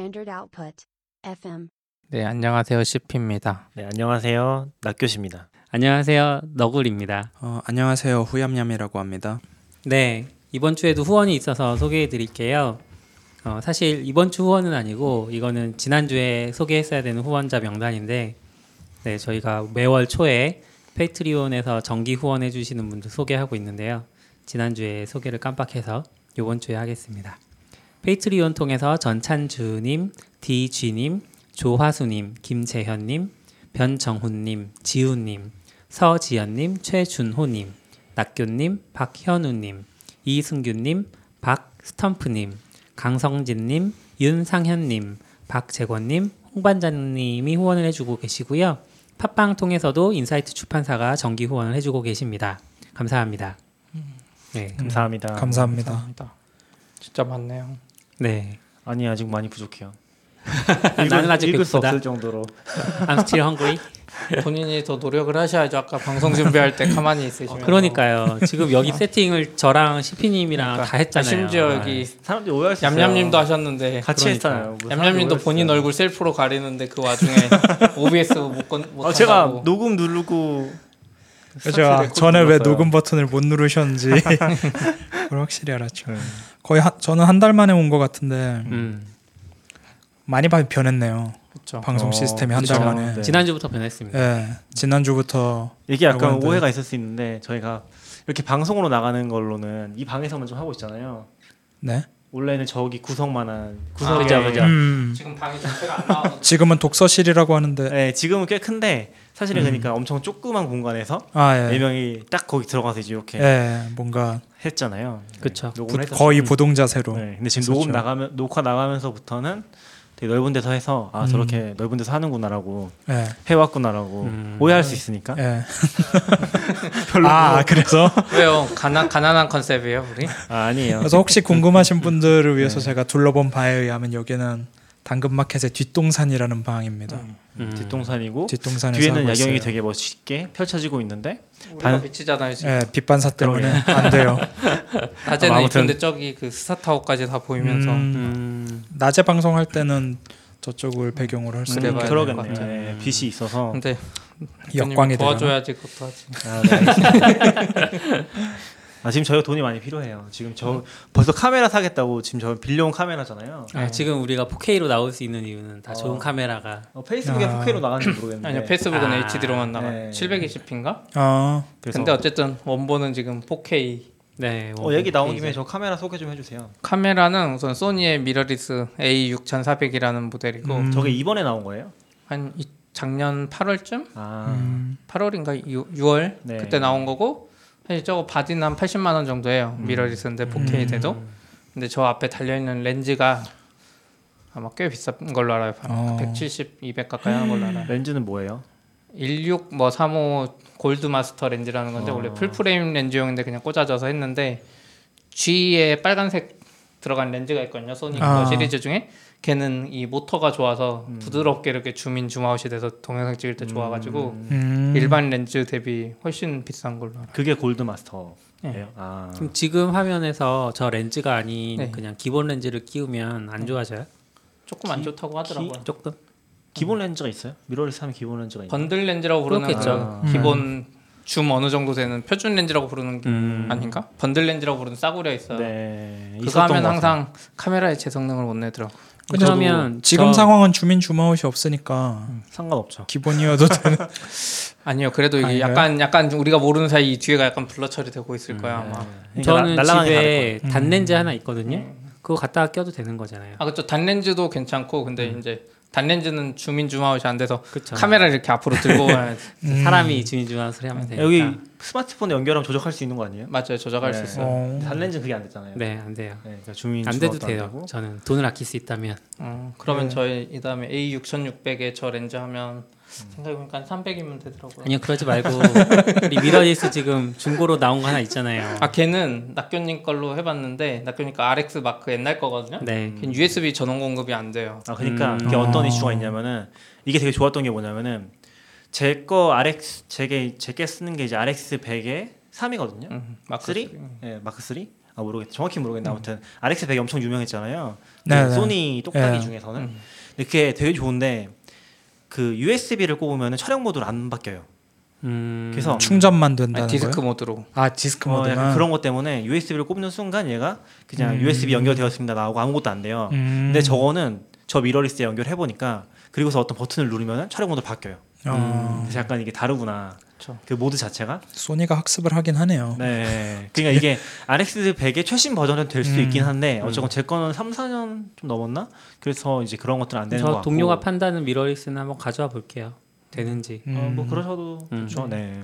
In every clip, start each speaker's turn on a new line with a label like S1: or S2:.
S1: Standard Output. FM.
S2: 네, 안녕하세요. CP입니다.
S3: 네, 안녕하세요. 낙교시입니다.
S2: 안녕하세요. 너굴입니다.
S4: 어, 안녕하세요. 후얌얌이라고 합니다.
S2: 네, 이번 주에도 후원이 있어서 소개해 드릴게요. 어, 사실 이번 주 후원은 아니고 이거는 지난주에 소개했어야 되는 후원자 명단인데 네, 저희가 매월 초에 페이트리온에서 정기 후원해 주시는 분들 소개하고 있는데요. 지난주에 소개를 깜빡해서 이번 주에 하겠습니다. Patreon 통해서 전찬주님, DG님, 조화수님, 김재현님, 변정훈님, 지훈님, 서지연님, 최준호님, 낙교님, 박현우님, 이승규님, 박스텀프님, 강성진님, 윤상현님, 박재권님, 홍반장님이 후원을 해주고 계시고요. 팟빵 통해서도 인사이트 출판사가 정기 후원을 해주고 계십니다. 감사합니다. 네,
S3: 감사합니다.
S4: 감사합니다.
S5: 감사합니다. 진짜 많네요.
S2: 네.
S3: 아니 아직 많이 부족해요.
S2: 나는 아직
S3: 읽을 수
S2: 배고프다.
S3: 없을 정도로.
S2: I'm still hungry.
S5: 본인이 더 노력을 하셔야죠. 아까 방송 준비할 때 가만히 있으시면.
S2: 그러니까요. 지금 여기 세팅을 저랑 시피님이랑
S5: 그러니까.
S2: 다 했잖아요.
S5: 심지어 여기
S3: 사람들이 오해할 수 있어요.
S5: 얌얌님도 하셨는데
S3: 같이
S2: 그러니까.
S3: 했잖아요. 뭐
S5: 얌얌님도
S3: 사람들이
S5: 본인. 얼굴 셀프로 가리는데 그 와중에 OBS 못, 건, 못
S3: 어, 제가. 녹음 누르고
S4: 제가 전에 왜
S3: 눌렀어요.
S4: 녹음 버튼을 못 누르셨는지 그걸 확실히 알았죠.
S3: 네.
S4: 거의 한, 저는 한 달 만에 온 것 같은데
S2: 음.
S4: 많이 많이 변했네요.
S5: 그쵸.
S4: 방송
S3: 어,
S4: 시스템이 한달
S3: 그쵸.
S4: 만에.
S3: 네.
S2: 지난주부터 변했습니다.
S4: 예, 지난주부터
S3: 이게 약간
S4: 그런데.
S3: 오해가 있을 수 있는데 저희가 이렇게 방송으로 나가는 걸로는 이 방에서만 좀 하고 있잖아요.
S4: 네.
S3: 원래는 저기 구석만한
S5: 아,
S3: 구석에
S2: 그죠, 그죠.
S4: 음,
S5: 지금 방이 전체가 안 나와서
S4: 지금은 독서실이라고 하는데
S3: 네, 지금은 꽤 큰데 사실은
S4: 음.
S3: 그러니까 엄청 조그만 공간에서 아네
S4: 예,
S3: 명이 딱 거기 들어가서 이제 이렇게
S4: 예, 뭔가
S3: 했잖아요. 네, 녹음을 했었죠.
S4: 거의 부동 자세로.
S3: 네, 근데 지금. 녹음 나가면 녹화 나가면서부터는 되게 넓은 데서 해서 아
S4: 음.
S3: 저렇게 넓은 데서 하는구나라고
S4: 예,
S3: 해왔구나라고
S2: 음.
S3: 오해할 수 있으니까
S4: 예.
S3: 별로
S4: 아 그래서
S5: 왜요? 가난 가난한 컨셉이에요, 우리?
S3: 아, 아니에요.
S4: 그래서 혹시 궁금하신 분들을 위해서 제가 둘러본 바에 의하면 여기는 당근마켓의 뒷동산이라는 방입니다.
S2: 음.
S3: 뒷동산이고
S4: 뒷동산에서
S3: 뒤에는
S4: 하고
S3: 야경이
S4: 있어요.
S3: 되게 멋있게 펼쳐지고 있는데 단-
S5: 미치잖아요, 지금.
S4: 예, 빛반사 때문에 안 돼요.
S5: 낮에는
S3: 아, 아무튼-
S5: 이쁜데 저기 그 스타타워까지 다 보이면서
S4: 음,
S2: 음.
S4: 낮에 방송할 때는 저쪽을 배경으로 할 수 있는
S3: 그러겠네요. 네, 빛이 있어서
S5: 근데
S4: 역광이?
S5: 도와줘야지 그것도 하지.
S3: 아, 네. 아, 지금 저희가 돈이 많이 필요해요. 지금 저 벌써 카메라 사겠다고 지금 저 빌려온 카메라잖아요.
S2: 아, 지금 우리가 4K로 나올 수 있는 이유는 다 좋은
S3: 어.
S2: 카메라가
S3: 어, Facebook에
S4: 아.
S3: 4K로 나가는지 모르겠는데.
S5: 아니요 Facebook은
S2: 아,
S5: HD로만 나가.
S3: 네.
S5: 720p인가?
S4: 아,
S3: 그래서
S5: 근데 어쨌든 원본은 지금 4K.
S2: 네.
S3: 어, 얘기 나온 김에. 저 카메라 소개 좀 해주세요.
S5: 카메라는 우선 Sony의 mirrorless A6400이라는 모델이고
S4: 음.
S3: 저게 이번에 나온 거예요?
S5: 한 이- 작년 8월쯤?
S3: 아,
S4: 음,
S5: 8월인가 6 월
S3: 네.
S5: 그때 나온 거고 사실 저거 body는 한 80만 원 정도예요.
S3: 음.
S5: mirrorless인데 4K 돼도. 근데 저 앞에 달려 있는 렌즈가 아마 꽤 비싼 걸로 알아요.
S4: 어.
S5: 170, 200 가까이 하는 걸로 알아요.
S3: 렌즈는 뭐예요?
S5: 16 뭐 35 Gold Master 렌즈라는 건데
S3: 어.
S5: 원래 full frame 렌즈용인데 그냥 꽂아져서 했는데 G에 빨간색 들어간 렌즈가 있거든요. 소니
S4: 아.
S5: 거 시리즈 중에 걔는 이 모터가 좋아서
S3: 음.
S5: 부드럽게 이렇게 zoom in zoom out이 돼서 동영상 찍을 때 좋아가지고
S3: 음,
S4: 음.
S5: 일반 렌즈 대비 훨씬 비싼 걸로 알아요.
S3: 그게 Gold Master예요.
S5: 네.
S3: 아,
S2: 그럼 지금 화면에서 저 렌즈가 아닌
S5: 네.
S2: 그냥 기본 렌즈를 끼우면 안 좋아져요?
S5: 조금 안 좋다고 하더라고요.
S2: 조금.
S3: 기본 렌즈가 있어요? 미러리스 하면 기본 렌즈가 있나요?
S5: 번들 렌즈라고 부르는.
S2: 그
S5: 기본 줌 어느 정도 되는 표준 렌즈라고 부르는 게
S2: 음.
S5: 아닌가? 번들 렌즈라고 부르는 싸구려 있어요.
S3: 네,
S5: 그거 하면. 항상 카메라의 제 성능을 못 내더라고.
S2: 그러면
S4: 지금
S2: 저-
S4: 상황은 zoom in zoom out이 없으니까
S3: 상관없죠.
S4: 기본이어도 되는.
S5: 아니요, 그래도 이게
S4: 아닌가요?
S5: 약간 약간 우리가 모르는 사이 이 뒤에가 약간 블러 처리되고 있을 거야 아마.
S3: 그러니까
S2: 저는
S3: 나-
S2: 집에. 단렌즈
S4: 음.
S2: 하나 있거든요. 그거 갖다가 껴도 되는 거잖아요.
S5: 아 그렇죠. 단렌즈도 괜찮고 근데 이제 단렌즈는 줌인 줌아웃이 안 돼서
S2: 그렇죠.
S5: 카메라를 이렇게 앞으로 들고 와야
S4: 음.
S2: 사람이 주민주만 소리 하면 되니까.
S3: 여기 스마트폰에 연결하면 조작할 수 있는 거 아니에요?
S5: 맞아요 조작할 수
S3: 네.
S5: 있어요.
S4: 어.
S3: 단렌즈는 그게 안 됐잖아요.
S2: 네, 안 돼요.
S3: 네, 그러니까 주민
S2: 안 돼도 돼요.
S3: 되고.
S2: 저는 돈을 아낄 수 있다면.
S5: 어, 그러면
S4: 네.
S5: 저희 이 다음에 A 6600에 저 렌즈 하면 생각해보니까 한 300이면 되더라고요.
S2: 아니요, 그러지 말고 우리 미러리스 지금 중고로 나온 거 하나 있잖아요.
S5: 아 걔는 낙교님 걸로 해봤는데 낙교님 거 RX Mark 옛날 거거든요.
S2: 네.
S5: 걔는 USB 전원 공급이 안 돼요.
S3: 아 그러니까
S2: 음.
S3: 이게 어떤
S4: 어.
S3: 이슈가 있냐면은 이게 되게 좋았던 게 뭐냐면은 제 거 RX 제게 제게 쓰는 게 이제 RX 100에 3이거든요.
S5: 음, 마크
S3: 3?
S5: three.
S3: 예, 마크 3. 아 모르겠 정확히 모르겠는데 아무튼 RX 100이 엄청 유명했잖아요.
S4: 네,
S3: 그
S4: 네.
S3: 소니 똑딱이
S4: 예.
S3: 중에서는
S5: 음.
S3: 이렇게 되게 좋은데 그 USB를 꼽으면 촬영 모드로 안 바뀌어요.
S2: 음.
S3: 그래서
S4: 충전만 된다는
S5: 아니, 디스크
S4: 거예요?
S5: 모드로.
S4: 아 디스크
S3: 어,
S4: 모드만.
S3: 약간 그런 것 때문에 USB를 꼽는 순간 얘가 그냥
S4: 음.
S3: USB 연결되었습니다 나오고 아무것도 안 돼요.
S4: 음.
S3: 근데 저거는 저 미러리스에 연결해 보니까 그리고서 어떤 버튼을 누르면 촬영 모드 바뀌어요.
S4: 어,
S3: 그래서 약간 이게 다르구나.
S5: 그쵸.
S3: 그 모드 자체가.
S4: 소니가 학습을 하긴 하네요.
S3: 네. 그러니까 이게 RX 100의 최신 버전은 될수
S4: 음.
S3: 있긴 한데 어쨌건 제 거는 3, 4년 좀 넘었나? 그래서 이제 그런 것들은 안 되는
S2: 것저
S3: 같고.
S2: 동료가 판다는 미러리스는 한번 가져와 볼게요. 되는지
S4: 음.
S3: 어, 뭐 그러셔도
S2: 음.
S3: 좋죠. 네.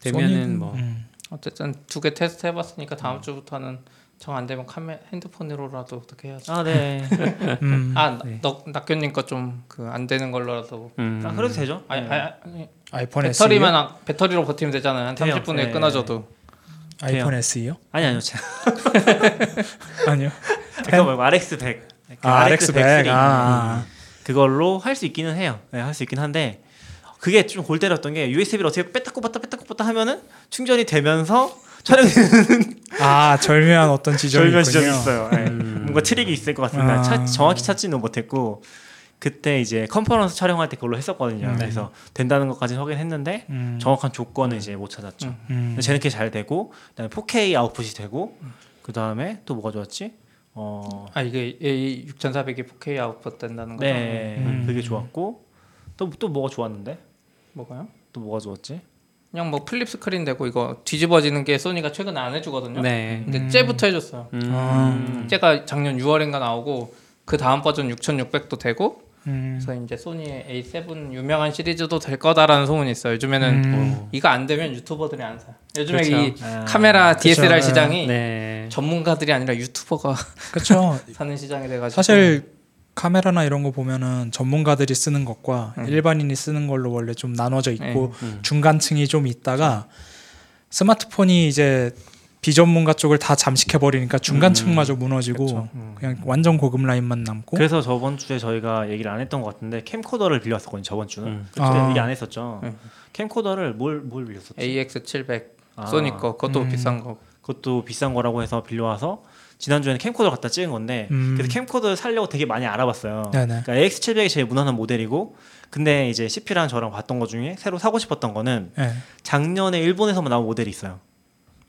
S2: 되면은
S4: 소니는-
S2: 뭐
S4: 음.
S5: 어쨌든 두 개 테스트 해봤으니까 다음 주부터는 정 안 되면 카메 핸드폰으로라도 어떻게 해야지.
S3: 아, 네.
S4: 음.
S5: 아,
S2: 네.
S5: 너 낙교님 거 좀 그 안 되는 걸로라도.
S2: 음.
S3: 아, 그래도 되죠.
S5: 아니,
S3: 네.
S5: 아니, 아니
S4: 아이폰
S5: 배터리만
S4: SE요?
S5: 안- 배터리로 버티면 되잖아요. 한
S3: 돼요.
S5: 30분에
S3: 네.
S5: 끊어져도.
S4: 아이폰 SE요?
S3: 아니 아니요.
S4: 아니요.
S3: 그거 말고 RX 100.
S4: 아, RX 100. 아,
S3: 그걸로 할 수 있기는 해요. 네, 할 수 있긴 한데 그게 좀 골 때렸던 게 USB를 어떻게 뺐다 꼽았다 뺐다 꼽았다 하면은 충전이 되면서 촬영이
S4: 아, 아 절묘한 어떤 지점이
S3: 절묘한. 지점이 있어요. 네.
S2: 음.
S3: 뭔가 트릭이 있을 것 같은데
S4: 아.
S3: 찾- 정확히 찾지는 못했고 그때 이제 컨퍼런스 촬영할 때 그걸로 했었거든요.
S4: 음.
S3: 그래서 된다는 것까지 확인했는데
S4: 음.
S3: 정확한 조건은 이제 못 찾았죠.
S4: 음.
S3: 근데 쟤는 잘 되고 그다음에 4K 아웃풋이 되고 그 다음에 또 뭐가 좋았지? 어,
S5: 아 이게 A 6400이 4K 아웃풋 된다는 거.
S3: 네,
S4: 음.
S3: 그게 좋았고 또 또 뭐가 좋았는데?
S5: 뭐가요?
S3: 또 뭐가 좋았지?
S5: 그냥 뭐 flip screen 되고 이거 뒤집어지는 게 소니가 최근 에 안 해주거든요.
S2: 네.
S5: 근데
S4: 음.
S5: 쟤부터 해줬어요.
S2: 음.
S4: 아.
S5: 쟤가 작년 6월인가 나오고 그 다음 버전 6600도 되고
S4: 음.
S5: 그래서 이제 소니의 A7 유명한 시리즈도 될 거다라는 소문이 있어요. 요즘에는
S4: 음.
S5: 이거 안 되면 유튜버들이 안 사. 요즘에
S2: 그렇죠.
S5: 이
S3: 아,
S5: 카메라 DSLR
S4: 그쵸.
S5: 시장이
S2: 네.
S5: 전문가들이 아니라 유튜버가
S4: 그렇죠.
S5: 사는 시장이 돼가지고
S4: 사실 카메라나 이런 거 보면은 전문가들이 쓰는 것과
S5: 음.
S4: 일반인이 쓰는 걸로 원래 좀 나눠져 있고
S2: 음.
S4: 중간층이 좀 있다가 스마트폰이 이제 비전문가 쪽을 다 잠식해 버리니까 중간층마저 무너지고
S5: 그쵸.
S4: 그냥 완전 고급 라인만 남고
S3: 그래서 저번 주에 저희가 얘기를 안 했던 것 같은데 캠코더를 빌려왔었거든요. 저번 주는
S2: 음.
S3: 그때
S4: 아.
S3: 얘기 안 했었죠.
S5: 음.
S3: 캠코더를 뭘 뭘 빌렸었지?
S5: AX700
S3: 아,
S5: 소니 거 그것도
S4: 음.
S5: 비싼 거.
S3: 그것도 비싼 거라고 해서 빌려와서 지난 주에는 캠코더 갖다 찍은 건데
S4: 음.
S3: 그래서 캠코더 살려고 되게 많이 알아봤어요.
S4: 네네.
S3: 그러니까 AX700이 제일 무난한 모델이고 근데 이제 CP랑 저랑 봤던 것 중에 새로 사고 싶었던 거는
S4: 네.
S3: 작년에 일본에서만 나온 모델이 있어요.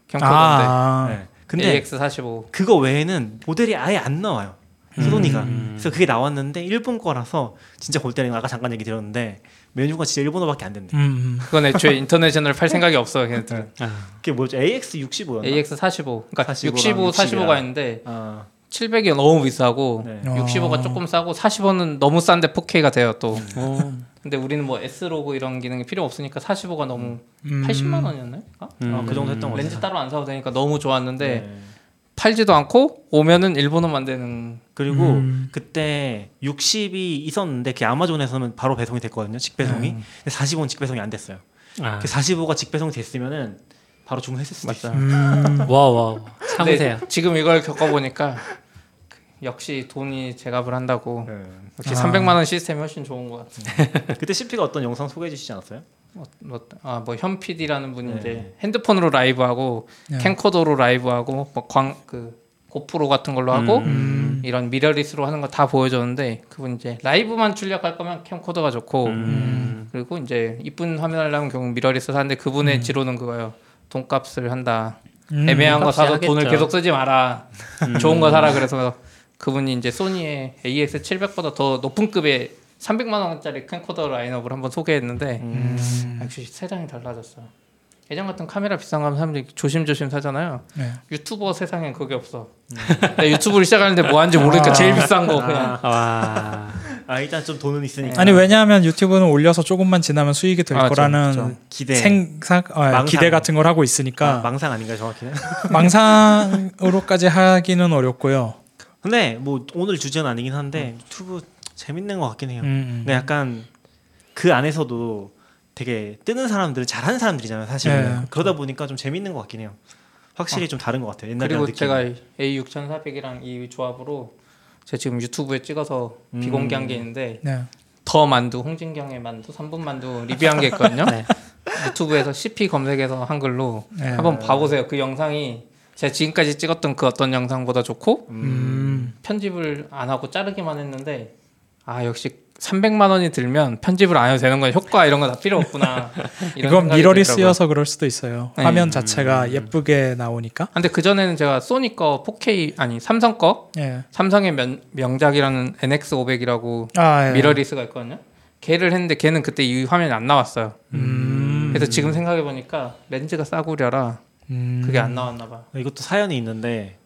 S5: 캠코더인데
S4: 아,
S3: 네. 근데
S5: AX45
S3: 그거 외에는 모델이 아예 안 나와요. 소니가.
S2: 음.
S3: 그래서 그게 나왔는데 일본 거라서 진짜 골 때리는 거 아까 잠깐 얘기 드렸는데 메뉴가 진짜 일본어밖에 안 된대.
S4: 음, 음.
S5: 그건 애초에 international 팔 생각이 없어 걔네들.
S3: 그게 뭐죠? AX65였나?
S5: AX45 그러니까
S3: 45랑
S5: 65, 45가
S3: 60이랑.
S5: 있는데
S3: 아,
S5: 700이 너무 비싸고
S3: 네.
S4: 어.
S5: 65가 조금 싸고 45는 너무 싼데 4K가 돼요 또.
S2: 오.
S5: 근데 우리는 뭐 S-Log 이런 기능이 필요 없으니까 45가 너무
S4: 음.
S5: 80만 원이었나요? 아?
S2: 음.
S3: 아, 그 정도 했던 거 같아요.
S5: 렌즈 따로 안 사도 되니까 너무 좋았는데
S3: 네.
S5: 팔지도 않고 오면은 일본어만 되는
S3: 그리고
S4: 음.
S3: 그때 60이 있었는데 그 아마존에서는 바로 배송이 됐거든요. 직배송이.
S4: 음.
S3: 근데 45는 직배송이 안 됐어요.
S2: 아.
S3: 그 45가 직배송이 됐으면은 바로 주문했을 수도 있어요.
S4: 음.
S2: 와, 와. 참으세요.
S5: 지금 이걸 겪어보니까 역시 돈이 제값을 한다고
S3: 네.
S5: 역시
S4: 아.
S5: 300만 원 시스템이 훨씬 좋은 것 같아요.
S3: 그때 CP가 어떤 영상 소개해 주시지 않았어요?
S5: 뭐, 아, 뭐 현 PD라는 분이
S3: 네.
S5: 이제 핸드폰으로 라이브하고
S4: 네.
S5: 캠코더로 라이브하고 뭐 광 그 고프로 같은 걸로 하고
S2: 음.
S5: 이런 미러리스로 하는 거 다 보여줬는데 그분 이제 라이브만 출력할 거면 캠코더가 좋고
S2: 음.
S5: 그리고 이제 이쁜 화면 하려면 결국 미러리스 사는데 그분의 지론은 그거예요. 돈값을 한다.
S4: 음.
S5: 애매한 거 사서
S2: 하겠죠.
S5: 돈을 계속 쓰지 마라.
S2: 음.
S5: 좋은 거 사라. 그래서 그분이 이제 소니의 AX700보다 더 높은 급의 300만 원짜리 캠코더 라인업을 한번 소개했는데
S4: 음.
S5: 역시 세상이 달라졌어. 예전 같은 카메라 비싼 거 하면 사람들이 조심조심 사잖아요.
S4: 네.
S5: 유튜버 세상엔 그게 없어. 나 유튜브를 시작하는데 뭐 하는지 모르니까 제일 비싼 거 그냥.
S2: 와.
S3: 아 일단 좀 돈은 있으니까.
S4: 아니 왜냐하면 유튜브는 올려서 조금만 지나면 수익이 될
S5: 아, 저,
S4: 거라는
S5: 저.
S3: 기대.
S4: 생상 아. 기대 같은 걸 하고 있으니까
S3: 아, 망상 아닌가요 정확히는?
S4: 망상으로까지 하기는 어렵고요.
S3: 근데 뭐 오늘 주제는 아니긴 한데 유튜브 재밌는 것 같긴 해요.
S4: 음, 음.
S3: 근데 약간 그 안에서도 되게 뜨는 사람들은 잘하는 사람들이잖아요 사실.
S4: 네.
S3: 은 그러다 보니까 좀 재밌는 것 같긴 해요. 확실히 좀 다른 것 같아요. 옛날이랑
S5: 그리고
S3: 느낌이.
S5: 제가 A6400이랑 이 조합으로 제가 지금 유튜브에 찍어서
S3: 음.
S5: 비공개한 게 있는데
S4: 네.
S5: 더 만두 홍진경의 만두 3분 만두 리뷰한 게 있거든요.
S2: 네.
S5: 유튜브에서 CP 검색해서 한글로
S4: 네.
S5: 한번 봐보세요. 그 영상이 제가 지금까지 찍었던 그 어떤 영상보다 좋고
S4: 음.
S5: 편집을 안 하고 자르기만 했는데 아 역시 300만 원이 들면 편집을 안 해도 되는 건 효과 이런 거 다 필요 없구나. 이런
S4: 이건 미러리. 쓰여서 그럴 수도 있어요.
S5: 네.
S4: 화면 자체가 예쁘게 나오니까.
S5: 아, 근데 그 전에는 제가 소니 거 4K 아니 삼성 거
S4: 예.
S5: 삼성의 면, 명작이라는 NX500이라고
S4: 아, 예.
S5: 미러리스가 있거든요. 걔를 했는데 걔는 그때 이 화면이 안 나왔어요.
S4: 음.
S5: 그래서 지금 생각해 보니까 렌즈가 싸구려라
S4: 음.
S5: 그게 안 나왔나 봐.
S3: 이것도 사연이 있는데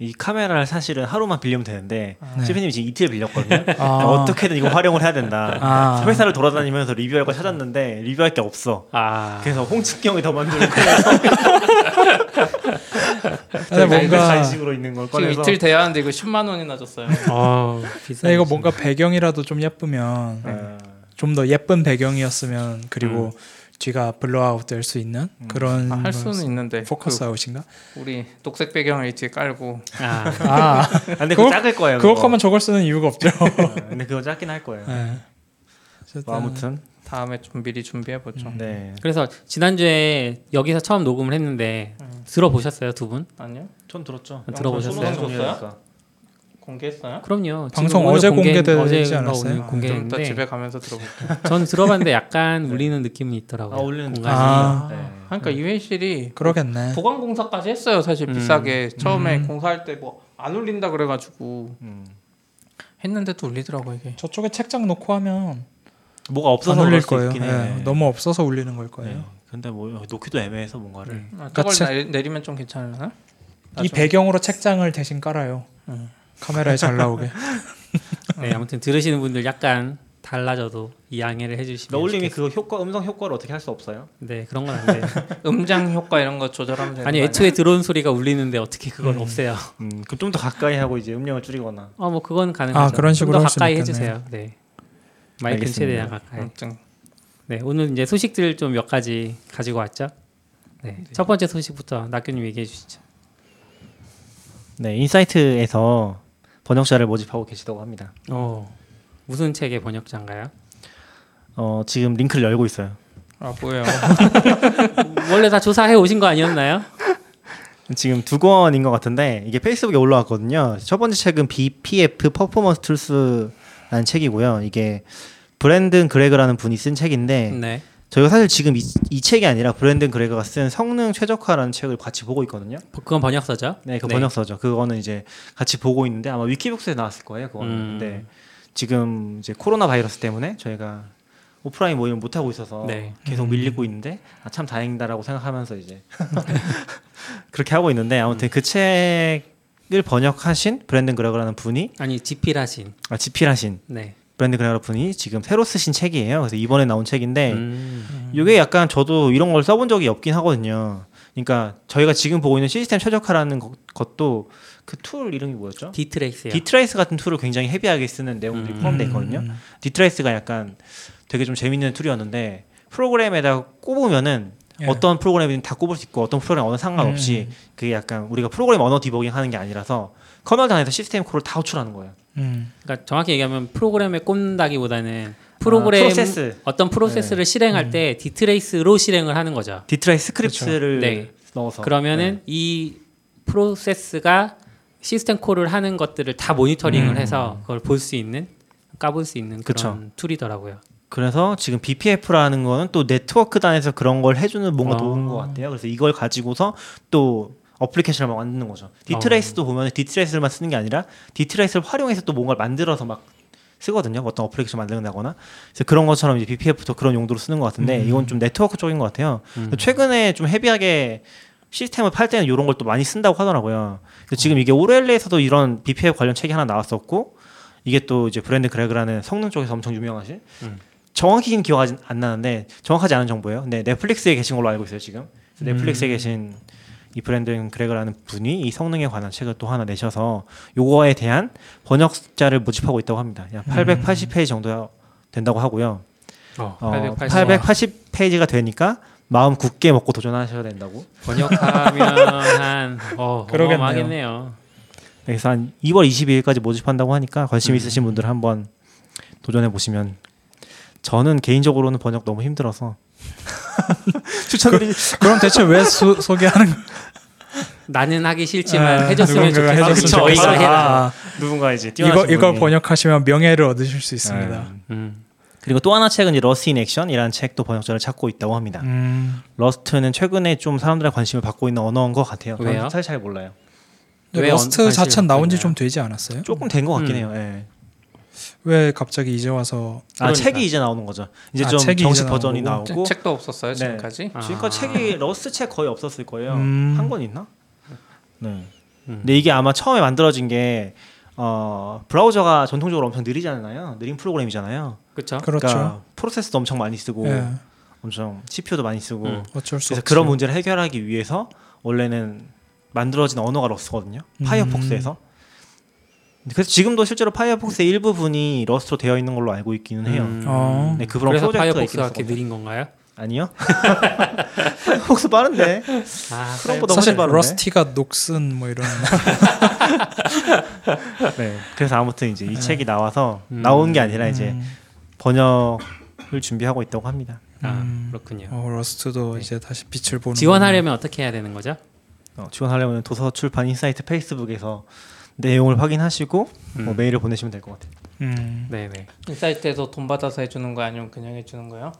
S3: 이 카메라를 사실은 하루만 빌리면 되는데
S4: 네.
S3: CP님이 지금 이틀 빌렸거든요.
S4: 아.
S3: 어떻게든 이거 활용을 해야 된다.
S4: 아.
S3: 회사를 돌아다니면서 리뷰할 거 찾았는데 리뷰할 게 없어.
S2: 아,
S3: 그래서 홍측경이 더 만들고
S4: 근데 뭔가
S3: 간식으로 있는 걸
S5: 지금
S3: 꺼내서
S5: 이틀 돼야 하는데 이거 10만 원이나 줬어요.
S2: 어, 비싸.
S4: 근데 이거 뭔가 배경이라도 좀 예쁘면
S3: 어,
S4: 좀더 예쁜 배경이었으면 그리고
S3: 음.
S4: 뒤가 blur out 될 수 있는 그런
S5: 아, 할 수는 있는데
S4: 포커스
S5: 그
S4: 아웃인가?
S5: 우리 녹색 배경을 뒤에 깔고
S2: 아,
S4: 아,
S3: 아, 근데
S4: 그거-
S3: 그거 작을 거예요. 그거.
S4: 거면 저걸 쓰는 이유가 없죠.
S3: 어, 근데 그거 작긴 할 거예요.
S4: 네.
S3: 뭐 아무튼
S5: 다음에 좀 미리 준비해 보죠.
S3: 네.
S2: 그래서 지난주에 여기서 처음 녹음을 했는데 들어보셨어요 두 분?
S5: 아니요?
S3: 전 들었죠.
S2: 들어보셨어요?
S5: 공개했어요?
S2: 그럼요.
S4: 방송 어제
S2: 공개-
S4: 공개되지 않았어요?
S2: 오늘
S4: 아,
S5: 좀
S2: 공개했는데
S5: 집에 가면서 들어볼게요.
S2: 저는 들어봤는데 약간 울리는 느낌이 있더라고요.
S3: 아, 울리는
S2: 공간이.
S4: 아.
S3: 네.
S5: 그러니까 이 회실이
S4: 그러겠네.
S5: 보강 공사까지 했어요. 사실
S2: 음.
S5: 비싸게 처음에
S4: 음.
S5: 공사할 때 뭐 안 울린다 그래가지고
S3: 음.
S5: 했는데도 울리더라고 이게.
S4: 저쪽에 책장 놓고 하면
S3: 뭐가
S4: 안
S3: 없어서
S4: 울릴 거예요. 예, 너무 없어서 울리는 걸 거예요.
S3: 네. 근데 뭐 놓기도 애매해서 뭔가를.
S2: 음.
S5: 아, 저걸
S4: 그러니까
S5: 내, 내리면 좀 괜찮으려나?
S4: 이. 배경으로 책장을 대신 깔아요.
S5: 음.
S4: 카메라에 잘 나오게.
S2: 네, 아무튼 들으시는 분들 약간 달라져도 이해를 해주시면
S3: 너울님이. 그 효과 음성 효과를 어떻게 할 수 없어요?
S2: 네 그런 건 안 돼요.
S5: 음장 효과 이런 거 조절하면 되는
S2: 아니
S5: 거
S2: 애초에 들어온 소리가 울리는데 어떻게 그걸
S4: 음.
S2: 없애요?
S3: 음, 그럼 좀 더 가까이 하고 이제 음량을 줄이거나.
S2: 어뭐 그건 가능하죠.
S4: 아, 그런 식으로
S2: 좀더
S4: 할 수는
S2: 가까이. 해주세요. 네. 마이크. 최대한 가까이.
S5: 아무튼
S2: 네 오늘 이제 소식들 좀 몇 가지 가지고 왔죠. 네, 첫 번째 소식부터 낙교님 얘기해 주시죠.
S3: 네, 인사이트에서 번역자를 모집하고 계시다고 합니다.
S2: 어 무슨 책의 번역자인가요?
S3: 어, 지금 링크를 열고 있어요.
S5: 아 뭐예요?
S2: 원래 다 조사해 오신 거 아니었나요?
S3: 지금 두 권인 것 같은데 이게 페이스북에 올라왔거든요. 첫 번째 책은 BPF 퍼포먼스 툴스라는 책이고요. 이게 브랜든 그레그라는 분이 쓴 책인데
S2: 네.
S3: 저희가 사실 지금 이, 이 책이 아니라 브랜든 그레그가 쓴 성능 최적화라는 책을 같이 보고 있거든요.
S2: 그건 번역서죠.
S3: 네, 그 번역서죠. 그거는 이제 같이 보고 있는데 아마 위키북스에 나왔을 거예요. 그거는.
S2: 음.
S3: 근데 지금 이제 코로나 바이러스 때문에 저희가 오프라인 모임을 못 하고 있어서
S2: 네.
S3: 계속
S4: 음.
S3: 밀리고 있는데 아, 참 다행이다라고 생각하면서 이제 그렇게 하고 있는데 아무튼 그 책을 번역하신 브랜든 그레거라는 분이
S2: 아니 지필하신.
S3: 아, 집필하신
S2: 네.
S3: 브랜든 그레거 분이 지금 새로 쓰신 책이에요. 그래서 이번에 나온 책인데
S2: 음.
S3: 이게 약간 저도 이런 걸 써본 적이 없긴 하거든요. 그러니까 저희가 지금 보고 있는 시스템 최적화라는 것- 것도 그 툴 이름이 뭐였죠?
S2: DTrace요.
S3: DTrace 같은 툴을 굉장히 heavy하게 쓰는 내용들이
S2: 음.
S3: 포함되어 있거든요. DTrace가 약간 되게 좀 재밌는 툴이었는데 프로그램에다 꼽으면은
S4: 예.
S3: 어떤 프로그램이든 다 꼽을 수 있고 어떤 프로그램 언어 상관없이
S4: 음.
S3: 그게 약간 우리가 프로그램 언어 디버깅 하는 게 아니라서 커널 단에서 system call을 다 호출하는 거예요.
S4: 음.
S2: 그러니까 정확히 얘기하면 프로그램에 꼽는다기보다는 프로그램
S3: 아, 프로세스.
S2: 어떤 프로세스를 실행할 때 DTrace로 실행을 하는 거죠.
S3: DTrace 스크립트를
S2: 네.
S3: 넣어서
S2: 그러면은
S3: 네.
S2: 이 프로세스가 system call을 하는 것들을 다 모니터링을
S3: 음.
S2: 해서 그걸 볼 수 있는 까볼 수 있는
S3: 그쵸.
S2: 그런 툴이더라고요.
S3: 그래서 지금 BPF라는 거는 또 네트워크 단에서 그런 걸 해주는 뭔가
S2: 아.
S3: 도구인 것 같아요. 그래서 이걸 가지고서 또 어플리케이션을 막 만드는 거죠. DTrace도 보면 DTrace만 쓰는 게 아니라 DTrace를 활용해서 또 뭔가를 만들어서 막 쓰거든요. 어떤 어플리케이션 만든다거나. 그래서 그런 것처럼 이제 BPF도 그런 용도로 쓰는 것 같은데
S4: 음.
S3: 이건 좀 네트워크 쪽인 것 같아요.
S2: 음.
S3: 최근에 좀 헤비하게 시스템을 팔 때는 이런 걸 또 많이 쓴다고 하더라고요. 그래서 지금 이게 오렐레에서도 이런 BPF 관련 책이 하나 나왔었고 이게 또 이제 브랜드 그레그라는 성능 쪽에서 엄청 유명하신
S2: 음.
S3: 정확히는 기억하지 안 나는데 정확하지 않은 정보예요. 네, 넷플릭스에 계신 걸로 알고 있어요 지금. 그래서 넷플릭스에
S4: 음.
S3: 계신 이 브랜든 그레그라는 분이 이 성능에 관한 책을 또 하나 내셔서 요거에 대한 번역자를 모집하고 있다고 합니다. 약 880페이지 정도 된다고 하고요.
S2: 어,
S3: 어,
S5: 880.
S3: 880페이지가 되니까 마음 굳게 먹고 도전하셔야 된다고.
S2: 번역하면 한 어,
S4: 그러겠네요.
S2: 어마어마하겠네요.
S3: 그래서 한 2월 22일까지 모집한다고 하니까 관심
S2: 음.
S3: 있으신 분들 한번 도전해 보시면 저는 개인적으로는 번역 너무 힘들어서 추천드리
S4: 그럼 대체 왜 소, 소개하는 거?
S2: 나는 하기 싫지만
S4: 아,
S2: 해줬으면.
S4: 해줬으면
S3: 그쵸.
S2: 저희가
S3: 좋겠어.
S2: 해라.
S4: 아,
S3: 누군가 이제
S4: 이거 이걸. 번역하시면 명예를 얻으실 수 있습니다.
S3: 네.
S2: 음.
S3: 그리고 또 하나 책은 이제 Rust in Action이라는 책도 번역자를 찾고 있다고 합니다.
S4: 음,
S3: Rust는 최근에 좀 사람들의 관심을 받고 있는 언어인 것 같아요.
S2: 왜요?
S3: 사실 잘 몰라요.
S2: Rust
S4: 자체는 나온 지 좀 되지 않았어요?
S3: 조금 된 것 같긴
S2: 음.
S3: 해요. 예.
S4: 왜 갑자기 이제 와서
S3: 아
S2: 그러니까.
S3: 책이 이제 나오는 거죠. 이제
S4: 아,
S3: 좀
S4: 책이
S3: 정식
S4: 이제
S3: 버전이
S4: 나오고.
S3: 나오고.
S5: 책도 없었어요
S3: 네.
S5: 지금까지.
S2: 아.
S3: 지금까지 책이 러스트 책 거의 없었을 거예요.
S4: 음.
S3: 한권 있나? 네.
S2: 음.
S3: 근데 이게 아마 처음에 만들어진 게 어, 브라우저가 전통적으로 엄청 느리잖아요. 느린 프로그램이잖아요.
S2: 그렇죠.
S4: 그렇죠.
S3: 그러니까 프로세스도 엄청 많이 쓰고
S4: 예,
S3: 엄청 CPU도 많이 쓰고
S2: 음.
S4: 어쩔 수
S3: 그래서
S4: 없죠.
S3: 그런 문제를 해결하기 위해서 원래는 만들어진 언어가 러스트거든요.
S4: 음.
S3: 파이어폭스에서. 그래서 지금도 실제로 파이어폭스의 일부분이 러스트로 되어 있는 걸로 알고 있기는 해요.
S2: 음.
S4: 어.
S3: 네, 그런
S2: 그래서
S3: 프로젝트가 있긴 했었거든요.
S2: 느린 건가요?
S3: 아니요. 파이어폭스 빠른데.
S2: 아,
S3: 크롬보다
S4: 사실
S3: 훨씬 빠른데.
S4: rusty가 녹슨 뭐 이런
S3: 네. 그래서 아무튼 이제 이
S4: 네.
S3: 책이 나와서
S2: 음.
S3: 나온 게 아니라 이제
S4: 음,
S3: 번역을 준비하고 있다고 합니다.
S2: 아,
S4: 음.
S2: 그렇군요.
S4: 어, 러스트도
S2: 네.
S4: 이제 다시 빛을 보는
S2: 지원하려면 어떻게 해야 되는 거죠?
S3: 어, 지원하려면 도서 출판 인사이트 페이스북에서 내용을 확인하시고 뭐
S2: 음.
S3: 메일을 보내시면 될 것 같아요.
S4: 음.
S2: 네네.
S5: 인사이트에서 돈 받아서 해주는 거 아니면 그냥 해주는 거요?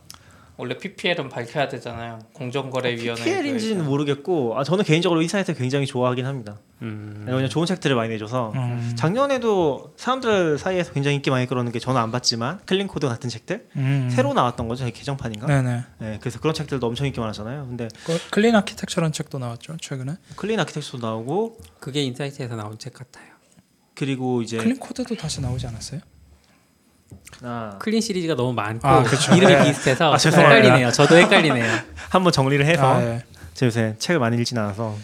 S5: 원래 PPL은 밝혀야 되잖아요. 공정거래위원회.
S3: PL인지는 모르겠고 아, 저는 개인적으로 인사이트 굉장히 좋아하긴 합니다.
S2: 음.
S3: 왜냐면 좋은 책들을 많이 내줘서
S4: 음.
S3: 작년에도 사람들 사이에서 굉장히 인기 많이 끌었는 게 저는 안 봤지만 클린 코드 같은 책들
S4: 음.
S3: 새로 나왔던 거죠 개정판인가?
S4: 네네.
S3: 네, 그래서 그런 책들도 엄청 인기 많았잖아요. 근데
S4: 그 클린 아키텍처라는 책도 나왔죠 최근에.
S3: 클린 아키텍처도 나오고
S2: 그게 인사이트에서 나온 책 같아요.
S3: 그리고 이제
S4: 클린 코드도 다시 나오지 않았어요?
S3: 아,
S2: 클린 시리즈가 너무 많고
S4: 아, 그쵸.
S2: 이름이
S3: 네.
S2: 비슷해서
S3: 아.
S2: 헷갈리네요. 저도 헷갈리네요.
S3: 한번 정리를 해서
S4: 아, 예.
S3: 제가 요새 책을 많이 읽진 않아서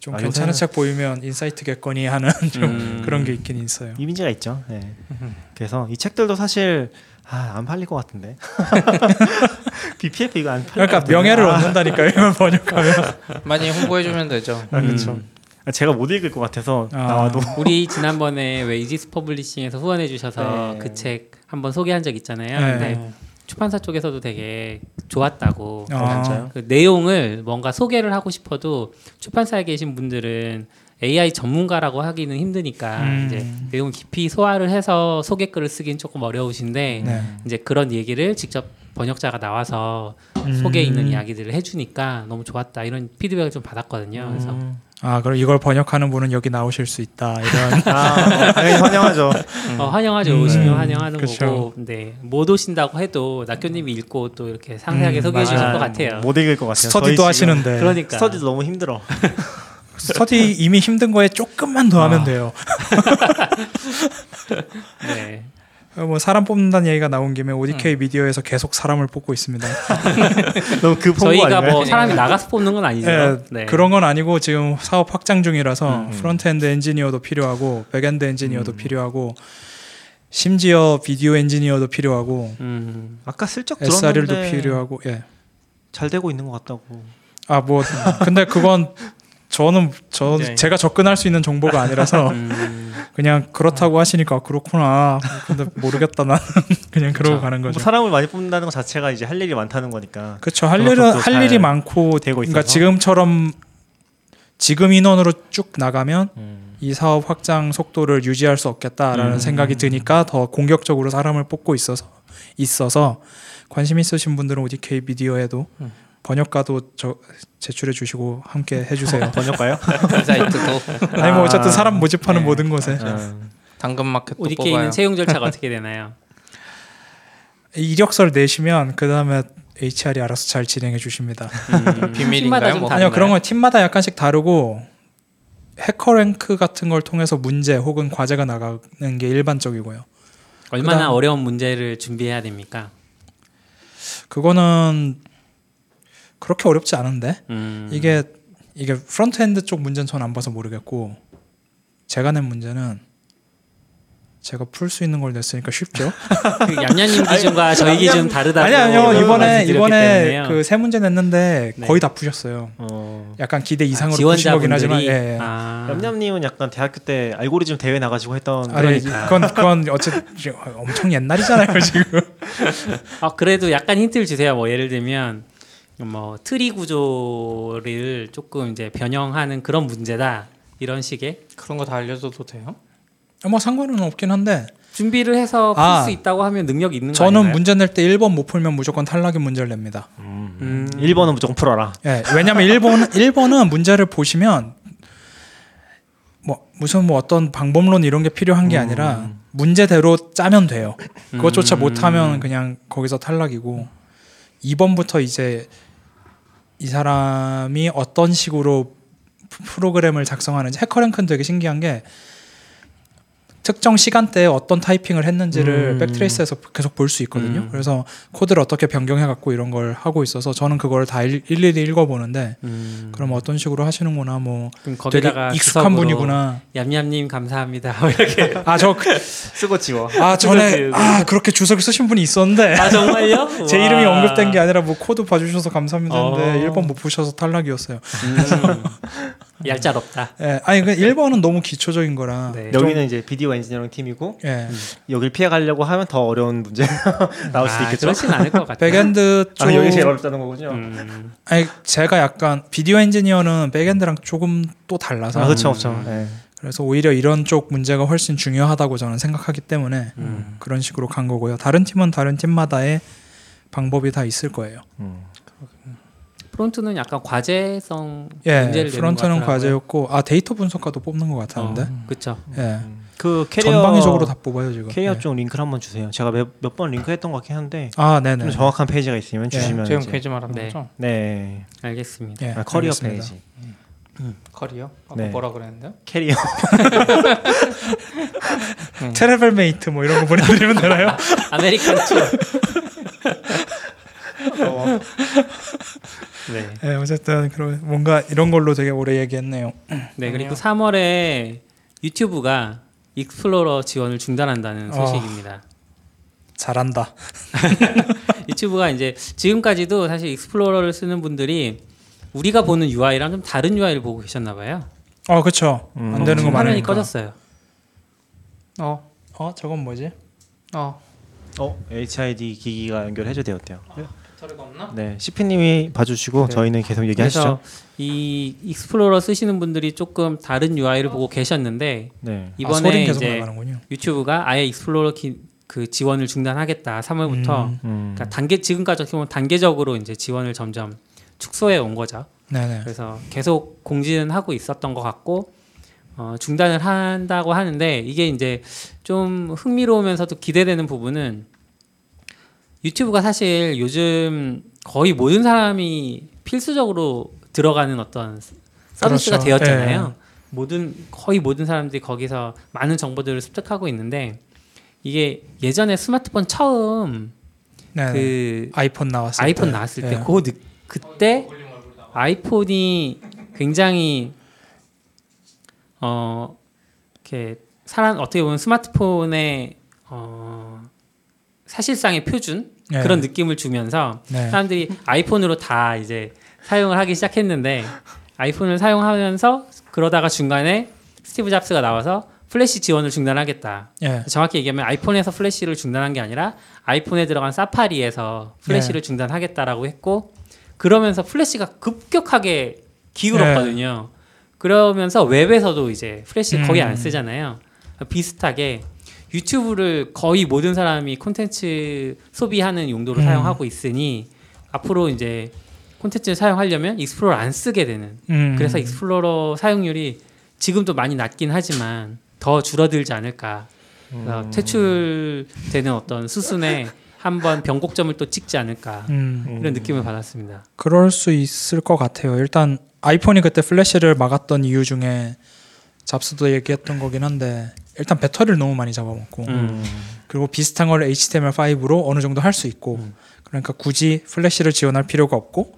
S4: 좀
S3: 아,
S4: 괜찮은 책 보이면 인사이트겠거니 하는 좀
S2: 음.
S4: 그런 게 있긴 있어요.
S3: 이미지가 있죠. 네. 그래서 이 책들도 사실 아, 안 팔릴 것 같은데. BPF 이거 안 팔릴
S4: 그러니까. 명예를
S3: 아,
S4: 얻는다니까 이걸 번역하면.
S5: 많이 홍보해 주면 되죠.
S3: 아, 그렇죠.
S2: 음.
S3: 제가 못 읽을 것 같아서
S4: 아.
S3: 나와도
S2: 우리 지난번에 왜 이지스 퍼블리싱에서 후원해 주셔서
S3: 네.
S2: 그책 한번 소개한 적 있잖아요.
S4: 네.
S2: 근데 출판사 쪽에서도 되게 좋았다고.
S4: 아.
S3: 진짜요?
S2: 그 내용을 뭔가 소개를 하고 싶어도 출판사에 계신 분들은 AI 전문가라고 하기는 힘드니까
S4: 음.
S2: 이제 내용 깊이 소화를 해서 소개 글을 쓰긴 조금 어려우신데
S4: 네.
S2: 이제 그런 얘기를 직접 번역자가 나와서
S4: 음.
S2: 속에 있는 이야기들을 해주니까 너무 좋았다 이런 피드백을 좀 받았거든요. 그래서
S3: 음.
S4: 아 그럼 이걸 번역하는 분은 여기 나오실 수 있다 이런.
S3: 아, 어, 당연히 환영하죠.
S2: 어, 환영하죠.
S4: 음,
S2: 오시면
S4: 네.
S2: 환영하는
S4: 그쵸.
S2: 거고. 근데 못 오신다고 해도 낙교님이 읽고 또 이렇게 상세하게
S4: 음,
S2: 소개해 주실
S3: 아,
S2: 것 같아요.
S3: 못 읽을 것 같아요.
S4: 스터디도 하시는데.
S2: 그러니까
S3: 스터디도 너무 힘들어.
S4: 스터디 이미 힘든 거에 조금만 더 하면
S3: 아.
S4: 돼요.
S2: 네.
S4: 어, 뭐 사람 뽑는다는 얘기가 나온 김에 ODK
S2: 음.
S4: 미디어에서 계속 사람을 뽑고 있습니다.
S3: 너무 급 홍보
S2: 저희가? 뭐 사람이 나가서 뽑는 건 아니죠.
S4: 예,
S2: 네.
S4: 그런 건 아니고 지금 사업 확장 중이라서
S3: 음.
S4: 프론트엔드 엔지니어도 필요하고 백엔드 엔지니어도
S3: 음.
S4: 필요하고 심지어 비디오 엔지니어도 필요하고
S2: 음.
S3: 아까 슬쩍
S4: SRE도
S3: 들었는데
S4: 필요하고 예.
S3: 잘 되고 있는 것 같다고.
S4: 아 뭐 근데 그건 저는 저
S5: 네.
S4: 제가 접근할 수 있는 정보가 아니라서
S2: 음.
S4: 그냥 그렇다고 하시니까 아, 그렇구나. 근데 모르겠다 나는 그냥 그러고
S2: 그쵸.
S4: 가는
S3: 뭐
S4: 거죠.
S3: 사람을 많이 뽑는다는 것 자체가 이제 할 일이 많다는 거니까.
S4: 그렇죠. 할 일은
S3: 할잘
S4: 일이 많고
S3: 되고
S4: 그러니까
S3: 있어서.
S4: 지금처럼 지금 인원으로 쭉 나가면
S3: 음.
S4: 이 사업 확장 속도를 유지할 수 없겠다라는
S3: 음.
S4: 생각이 드니까 더 공격적으로 사람을 뽑고 있어서 있어서 관심 있으신 분들은 ODK 미디어에도
S5: 음.
S4: 번역가도 저 제출해 주시고 함께 해주세요.
S3: 번역가요?
S5: 인사이트도
S4: 아니 뭐 어쨌든 사람 모집하는
S3: 네.
S4: 모든 곳에
S3: 음.
S5: 당근마켓도
S2: ODK는
S5: 뽑아요.
S2: 채용 절차가 어떻게 되나요?
S4: 이력서를 내시면 그 다음에 HR이 알아서 잘 진행해 주십니다.
S2: 음.
S5: 비밀인가요? 뭐?
S4: 아니요 그런 건 팀마다 약간씩 다르고 해커랭크 같은 걸 통해서 문제 혹은 과제가 나가는 게 일반적이고요.
S2: 얼마나
S4: 그다음-
S2: 어려운 문제를 준비해야 됩니까?
S4: 그거는 그렇게 어렵지 않은데
S2: 음.
S4: 이게 이게 프론트엔드 쪽 문제는 전 안 봐서 모르겠고 제가 낸 문제는 제가 풀 수 있는 걸 냈으니까 쉽죠.
S2: 그 얌얌님 기준과 저희 기준 다르다고
S4: 아니 아니요 이번에 이번에. 그 세 문제 냈는데
S2: 네.
S4: 거의 다 푸셨어요.
S3: 어.
S4: 약간 기대 이상으로
S2: 아,
S4: 푸신 거긴 하지만 예, 예.
S2: 아,
S3: 얌얌님은 약간 대학교 때 알고리즘 대회 나가지고 했던
S4: 아니
S2: 그러니까.
S4: 그건 그건 어쨌든 엄청 옛날이잖아요 지금.
S2: 아, 그래도 약간 힌트를 주세요. 뭐 예를 들면 뭐 트리 구조를 조금 이제 변형하는 그런 문제다 이런 식의
S5: 그런 거 다 알려줘도 돼요?
S4: 뭐 상관은 없긴 한데
S2: 준비를 해서 풀
S4: 아,
S2: 수 있다고 하면 능력 있는 거
S4: 저는? 문제 낼 때 1번 못 풀면 무조건 탈락의 문제를 냅니다.
S2: 음.
S3: 1번은 무조건 풀어라.
S4: 예, 왜냐면 1번 1번은 문제를 보시면 뭐 무슨 뭐 어떤 방법론 이런 게 필요한 게 아니라 문제대로 짜면 돼요. 그것조차
S2: 음.
S4: 못하면 그냥 거기서 탈락이고 2번부터 이제 이 사람이 어떤 식으로 프- 프로그램을 작성하는지 해커랭크는 되게 신기한 게 특정 시간대에 어떤 타이핑을 했는지를
S3: 음.
S4: backtrace에서 계속 볼 수 있거든요.
S2: 음.
S4: 그래서 코드를 어떻게 변경해 갖고 이런 걸 하고 있어서 저는 그걸 다 일- 일일이 읽어 보는데
S2: 음.
S4: 그럼 어떤 식으로 하시는구나 뭐
S2: 거기다가
S4: 익숙한 분이구나.
S2: 얌얌님 감사합니다 뭐 이렇게
S4: 아저
S3: 쓰고 지워.
S4: 아 전에 아 그렇게 주석을 쓰신 분이 있었는데
S2: 아 정말요?
S4: 제
S2: 와.
S4: 이름이 언급된 게 아니라 뭐 코드 봐주셔서 감사합니다 했는데
S2: 어.
S4: 1번 못 보셔서 탈락이었어요.
S2: 음. 얄짤없다.
S4: 예, 아니 그 1번은 너무 기초적인 거라.
S2: 네.
S3: 여기는 이제 비디오 엔지니어링 팀이고
S4: 예.
S3: 여기를 피해 가려고 하면 더 어려운 문제 나올 수도
S2: 아,
S3: 있겠죠.
S2: 그렇진 않을 것 같아요.
S4: 백엔드 쪽
S3: 아, 여기 제일 어렵다는 거군요.
S2: 음.
S4: 아니 제가 약간 비디오 엔지니어는 백엔드랑 조금 또 달라서
S3: 아, 그렇죠, 그렇죠. 네.
S4: 그래서 오히려 이런 쪽 문제가 훨씬 중요하다고 저는 생각하기 때문에
S2: 음.
S4: 그런 식으로 간 거고요. 다른 팀은 다른 팀마다의 방법이 다 있을 거예요.
S3: 음.
S2: 프론트는 약간 과제성
S4: 예,
S2: 문제를
S4: 프론트는 과제였고 아 데이터 분석가도 뽑는 것 같았는데.
S2: 그렇죠.
S4: 예.
S3: 그 캐리어
S4: 전방위적으로 다 뽑아요 지금.
S3: 캐리어
S4: 예.
S3: 쪽 링크를 한번 주세요. 제가 몇 번 링크했던 것 같긴 한데
S4: 아, 네네.
S3: 좀 정확한 페이지가 있으면 주시면
S5: 제형
S3: 이제
S5: 페이지 말하는
S2: 네.
S5: 거죠?
S3: 네
S2: 알겠습니다.
S4: 예,
S3: 아, 커리어
S4: 알겠습니다.
S3: 페이지
S5: 커리어? 아까
S3: 네.
S5: 뭐라 그랬는데요?
S3: 캐리어
S4: 트래블 메이트 뭐 이런 거 보내드리면 되나요?
S2: 아메리칸 투어. 네.
S4: 네, 어쨌든 그런 뭔가 이런 걸로 되게 오래 얘기했네요.
S2: 네 그리고 3월에 유튜브가 익스플로러 지원을 중단한다는
S4: 어.
S2: 소식입니다.
S4: 잘한다.
S2: 유튜브가 이제 지금까지도 사실 익스플로러를 쓰는 분들이 우리가 보는 UI랑 좀 다른 UI를 보고 계셨나 봐요.
S4: 어, 그렇죠.
S3: 음.
S4: 안 되는 거
S2: 화면이
S4: 많으니까.
S2: 꺼졌어요.
S5: 어,
S4: 어, 저건 뭐지?
S5: 어.
S3: 어 HID 기기가 연결해줘야 돼요. 어
S5: 소리가 없나?
S3: 네 CP님이 봐주시고
S2: 네.
S3: 저희는 계속 얘기하시죠.
S2: 그래서 이 익스플로러 쓰시는 분들이 조금 다른 UI를 보고 계셨는데
S3: 네.
S4: 아,
S2: 이번에
S4: 계속
S2: 이제
S4: 나가는군요.
S2: 유튜브가 아예 익스플로러 기, 그 지원을 중단하겠다 3월부터
S4: 음.
S3: 음.
S2: 그러니까 단계 지금까지 어떻게 보면 단계적으로 이제 지원을 점점 축소해 온 거죠.
S4: 네네.
S2: 그래서 계속 공지는 하고 있었던 것 같고 어, 중단을 한다고 하는데 이게 이제 좀 흥미로우면서도 기대되는 부분은 유튜브가 사실 요즘 거의 모든 사람이 필수적으로 들어가는 어떤 서비스가
S4: 그렇죠.
S2: 되었잖아요. 모든 거의 모든 사람들이 거기서 많은 정보들을 습득하고 있는데 이게 예전에 스마트폰 처음
S4: 네네.
S2: 그
S4: 아이폰 나왔을
S2: 아이폰
S4: 때.
S2: 나왔을
S4: 예.
S2: 때 그 느, 그때 아이폰이 굉장히 어 이렇게 사람 어떻게 보면 스마트폰의 어 사실상의 표준
S4: 예.
S2: 그런 느낌을 주면서
S4: 네.
S2: 사람들이 아이폰으로 다 이제 사용을 하기 시작했는데 아이폰을 사용하면서 그러다가 중간에 스티브 잡스가 나와서 플래시 지원을 중단하겠다.
S4: 예.
S2: 정확히 얘기하면 아이폰에서 플래시를 중단한 게 아니라 아이폰에 들어간 사파리에서 플래시를 중단하겠다라고 했고 그러면서 플래시가 급격하게 기울었거든요. 그러면서 웹에서도 이제 플래시 거의 안
S4: 음.
S2: 쓰잖아요. 비슷하게 유튜브를 거의 모든 사람이 콘텐츠 소비하는 용도로
S4: 음.
S2: 사용하고 있으니 앞으로 이제 콘텐츠를 사용하려면 익스플로러 안 쓰게 되는
S4: 음.
S2: 그래서 익스플로러 사용률이 지금도 많이 낮긴 하지만 더 줄어들지 않을까.
S3: 음.
S2: 퇴출되는 어떤 수순에 한번 변곡점을 또 찍지 않을까
S4: 음.
S2: 이런 느낌을 받았습니다.
S4: 그럴 수 있을 것 같아요. 일단 아이폰이 그때 플래시를 막았던 이유 중에 잡스도 얘기했던 거긴 한데 일단 배터리를 너무 많이 잡아먹고
S2: 음.
S4: 그리고 비슷한 걸 HTML5로 어느 정도 할 수 있고
S2: 음.
S4: 그러니까 굳이 플래시를 지원할 필요가 없고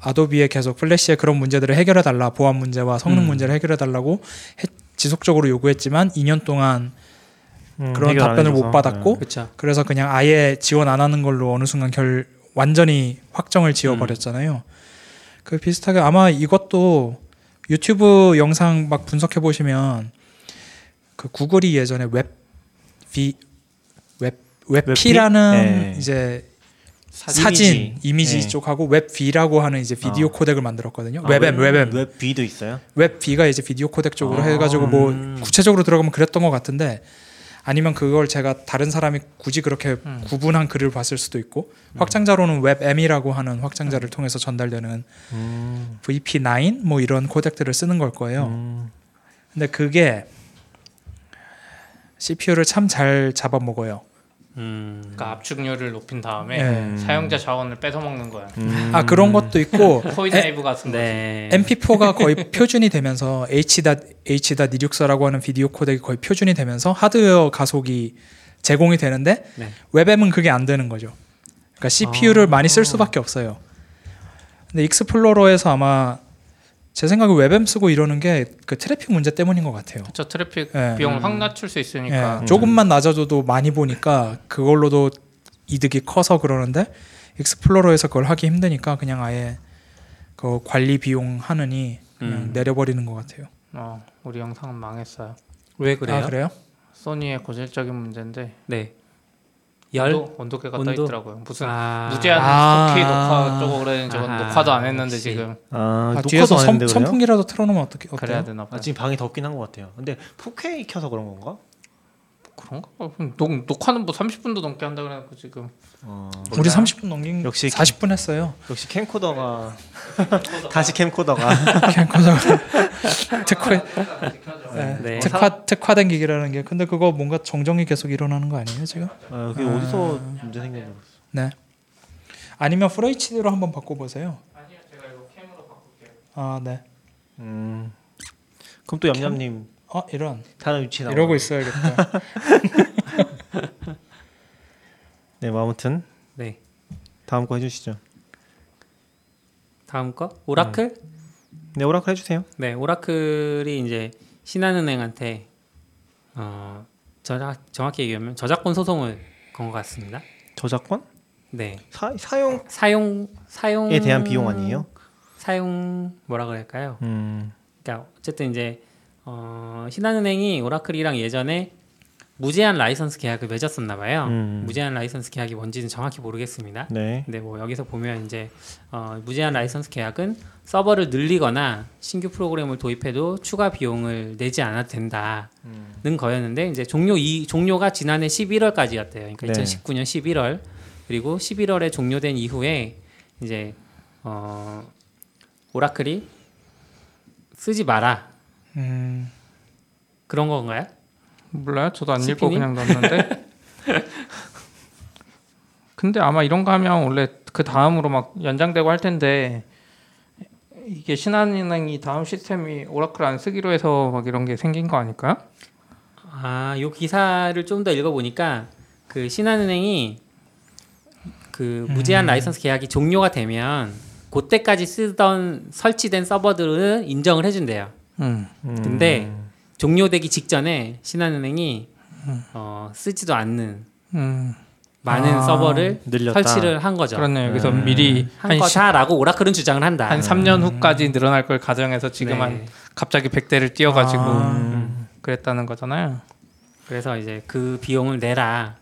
S4: 아도비에 계속 플래시의 그런 문제들을 해결해 달라 보안 문제와 성능
S2: 음.
S4: 문제를 해결해 달라고 지속적으로 요구했지만 2년 동안
S3: 음,
S4: 그런 답변을. 못 받았고
S2: 그렇죠.
S4: 그래서 그냥 아예 지원 안 하는 걸로 어느 순간 결 완전히 확정을 지어 버렸잖아요. 그 비슷하게 아마 이것도 유튜브 영상 막 분석해 보시면 그 구글이 예전에 WebB 웹 WebP라는
S3: WebP? 네.
S4: 이제 사진,
S3: 이미지.
S4: 이미지,
S3: 네.
S4: 쪽하고 Web V라고 하는 이제 비디오
S3: 아.
S4: 코덱을 만들었거든요.
S3: 아,
S4: WebM, WebM.
S3: Web B도 있어요.
S4: Web V가 이제 비디오 코덱 쪽으로
S3: 아.
S4: 해가지고 뭐
S3: 음.
S4: 구체적으로 들어가면 그랬던 것 같은데 아니면 그걸 제가 다른 사람이 굳이 그렇게
S5: 음.
S4: 구분한 글을 봤을 수도 있고 확장자로는 WebM이라고 하는 확장자를 통해서 전달되는
S3: 음.
S4: VP9 뭐 이런 코덱들을 쓰는 걸 거예요.
S3: 음.
S4: 근데 그게 CPU를 참 잘 잡아먹어요.
S2: 음.
S5: 그러니까 압축률을 높인 다음에
S4: 네.
S5: 사용자 자원을 뺏어 먹는 거야.
S3: 음.
S4: 아 그런 것도 있고
S5: Coinhive 같은 거.
S2: 네.
S4: MP4가 거의 표준이 되면서 H.H.264라고 하는 비디오 코덱이 거의 표준이 되면서 하드웨어 가속이 제공이 되는데
S2: 네.
S4: WebM은 그게 안 되는 거죠. 그러니까 CPU를 많이 쓸 수밖에 없어요. 근데 익스플로러에서 아마 제 생각에 WebM 쓰고 이러는 게 그 트래픽 문제 때문인 것 같아요.
S5: 저 트래픽
S4: 예.
S5: 비용을 확 낮출 수 있으니까.
S4: 예, 조금만 낮아져도 많이 보니까 그걸로도 이득이 커서 그러는데 익스플로러에서 그걸 하기 힘드니까 그냥 아예 그 관리 비용 하느니 그냥
S2: 음.
S4: 내려버리는 것 같아요.
S5: 어, 우리 영상은 망했어요.
S2: 왜 그래요?
S4: 아 그래요?
S5: 소니의 고질적인 문제인데
S2: 네. 열.
S5: 온도, 온도계가 떠
S2: 온도?
S5: 있더라고요. 무슨
S2: 아.
S5: 무제한
S4: 아.
S5: 스토키 녹화 쪽으로 그러는 저건
S2: 아하,
S5: 녹화도 안 했는데
S2: 역시.
S5: 지금
S3: 아,
S4: 아, 뒤에서
S3: 안
S4: 선? 선풍기라도 틀어놓으면 어떻게
S5: 그래야? 되나 봐.
S3: 아, 지금 방이 덥긴 한 것 같아요. 근데 4K 켜서 그런 건가?
S5: 그런가? 어, 녹, 녹화는 뭐 30분도 넘게 한다 그래갖고 지금
S3: 어,
S4: 우리 30분 넘긴
S3: 역시
S4: 40분 했어요.
S3: 역시 캠코더가 다시 캠코더가
S4: 캠코더 특화 네.
S2: 네.
S4: 특화 특화된 기기라는 게 근데 그거 뭔가 정정이 계속 일어나는 거 아니에요 지금?
S3: 아, 그게 어디서 문제 생겼나 모르겠어.
S4: 네. 아니면 풀 HD로 한번 바꿔보세요.
S5: 아니요 제가 이거 캠으로 바꿀게요
S4: 아 네.
S3: 음. 그럼 또 얌얌님
S4: 어 이런
S3: 다른 위치 나와.
S4: 이러고 있어야겠다.
S3: 네, 뭐 아무튼
S2: 네.
S3: 다음 거 해주시죠.
S2: 다음 거 오라클.
S3: 네, 오라클 해주세요.
S2: 네, 오라클이 이제 신한은행한테 어, 저작 정확히 얘기하면 저작권 소송을 건 것 같습니다.
S3: 저작권
S2: 네,
S3: 사, 사용
S2: 사용 사용에
S3: 에 대한 비용 아니에요?
S2: 사용 뭐라 그럴까요?
S3: 음.
S2: 그러니까 어쨌든 이제 어, 신한은행이 오라클이랑 예전에 무제한 라이선스 계약을 맺었었나 봐요.
S3: 음.
S2: 무제한 라이선스 계약이 뭔지는 정확히 모르겠습니다.
S3: 네.
S2: 근데 뭐 여기서 보면 이제 어, 무제한 라이선스 계약은 서버를 늘리거나 신규 프로그램을 도입해도 추가 비용을 내지 않아도 된다는 거였는데 이제 종료 이 종료가 지난해 11월까지였대요. 그러니까
S3: 네.
S2: 2019년 11월 그리고 11월에 종료된 이후에 이제 어, 오라클이 쓰지 마라
S4: 음,
S2: 그런 건가요?
S5: 몰라요 저도 안 읽고
S2: CP 님?
S5: 그냥 넣었는데 근데 아마 이런 거 하면 원래 그 다음으로 막 연장되고 할 텐데 이게 신한은행이 다음 시스템이 오라클 안 쓰기로 해서 막 이런 게 생긴 거 아닐까요?
S2: 아, 요 기사를 좀 더 읽어 보니까 그 신한은행이 그 무제한 라이선스 계약이 종료가 되면 그때까지 쓰던 설치된 서버들은 인정을 해준대요.
S5: 음.
S3: 음.
S2: 근데 종료되기 직전에 신한은행이 어, 쓰지도 않는
S5: 음.
S2: 많은
S4: 아,
S2: 서버를
S3: 늘렸다.
S2: 설치를 한 거죠.
S5: 그렇네요. 여기서
S3: 음.
S5: 미리
S2: 한 거다라고 오라클은 주장을 한다.
S5: 한 3년 후까지 늘어날 걸 가정해서 지금
S2: 네.
S5: 한 갑자기 100대를 띄워가지고
S4: 아.
S5: 음, 그랬다는 거잖아요.
S2: 그래서 이제 그 비용을 내라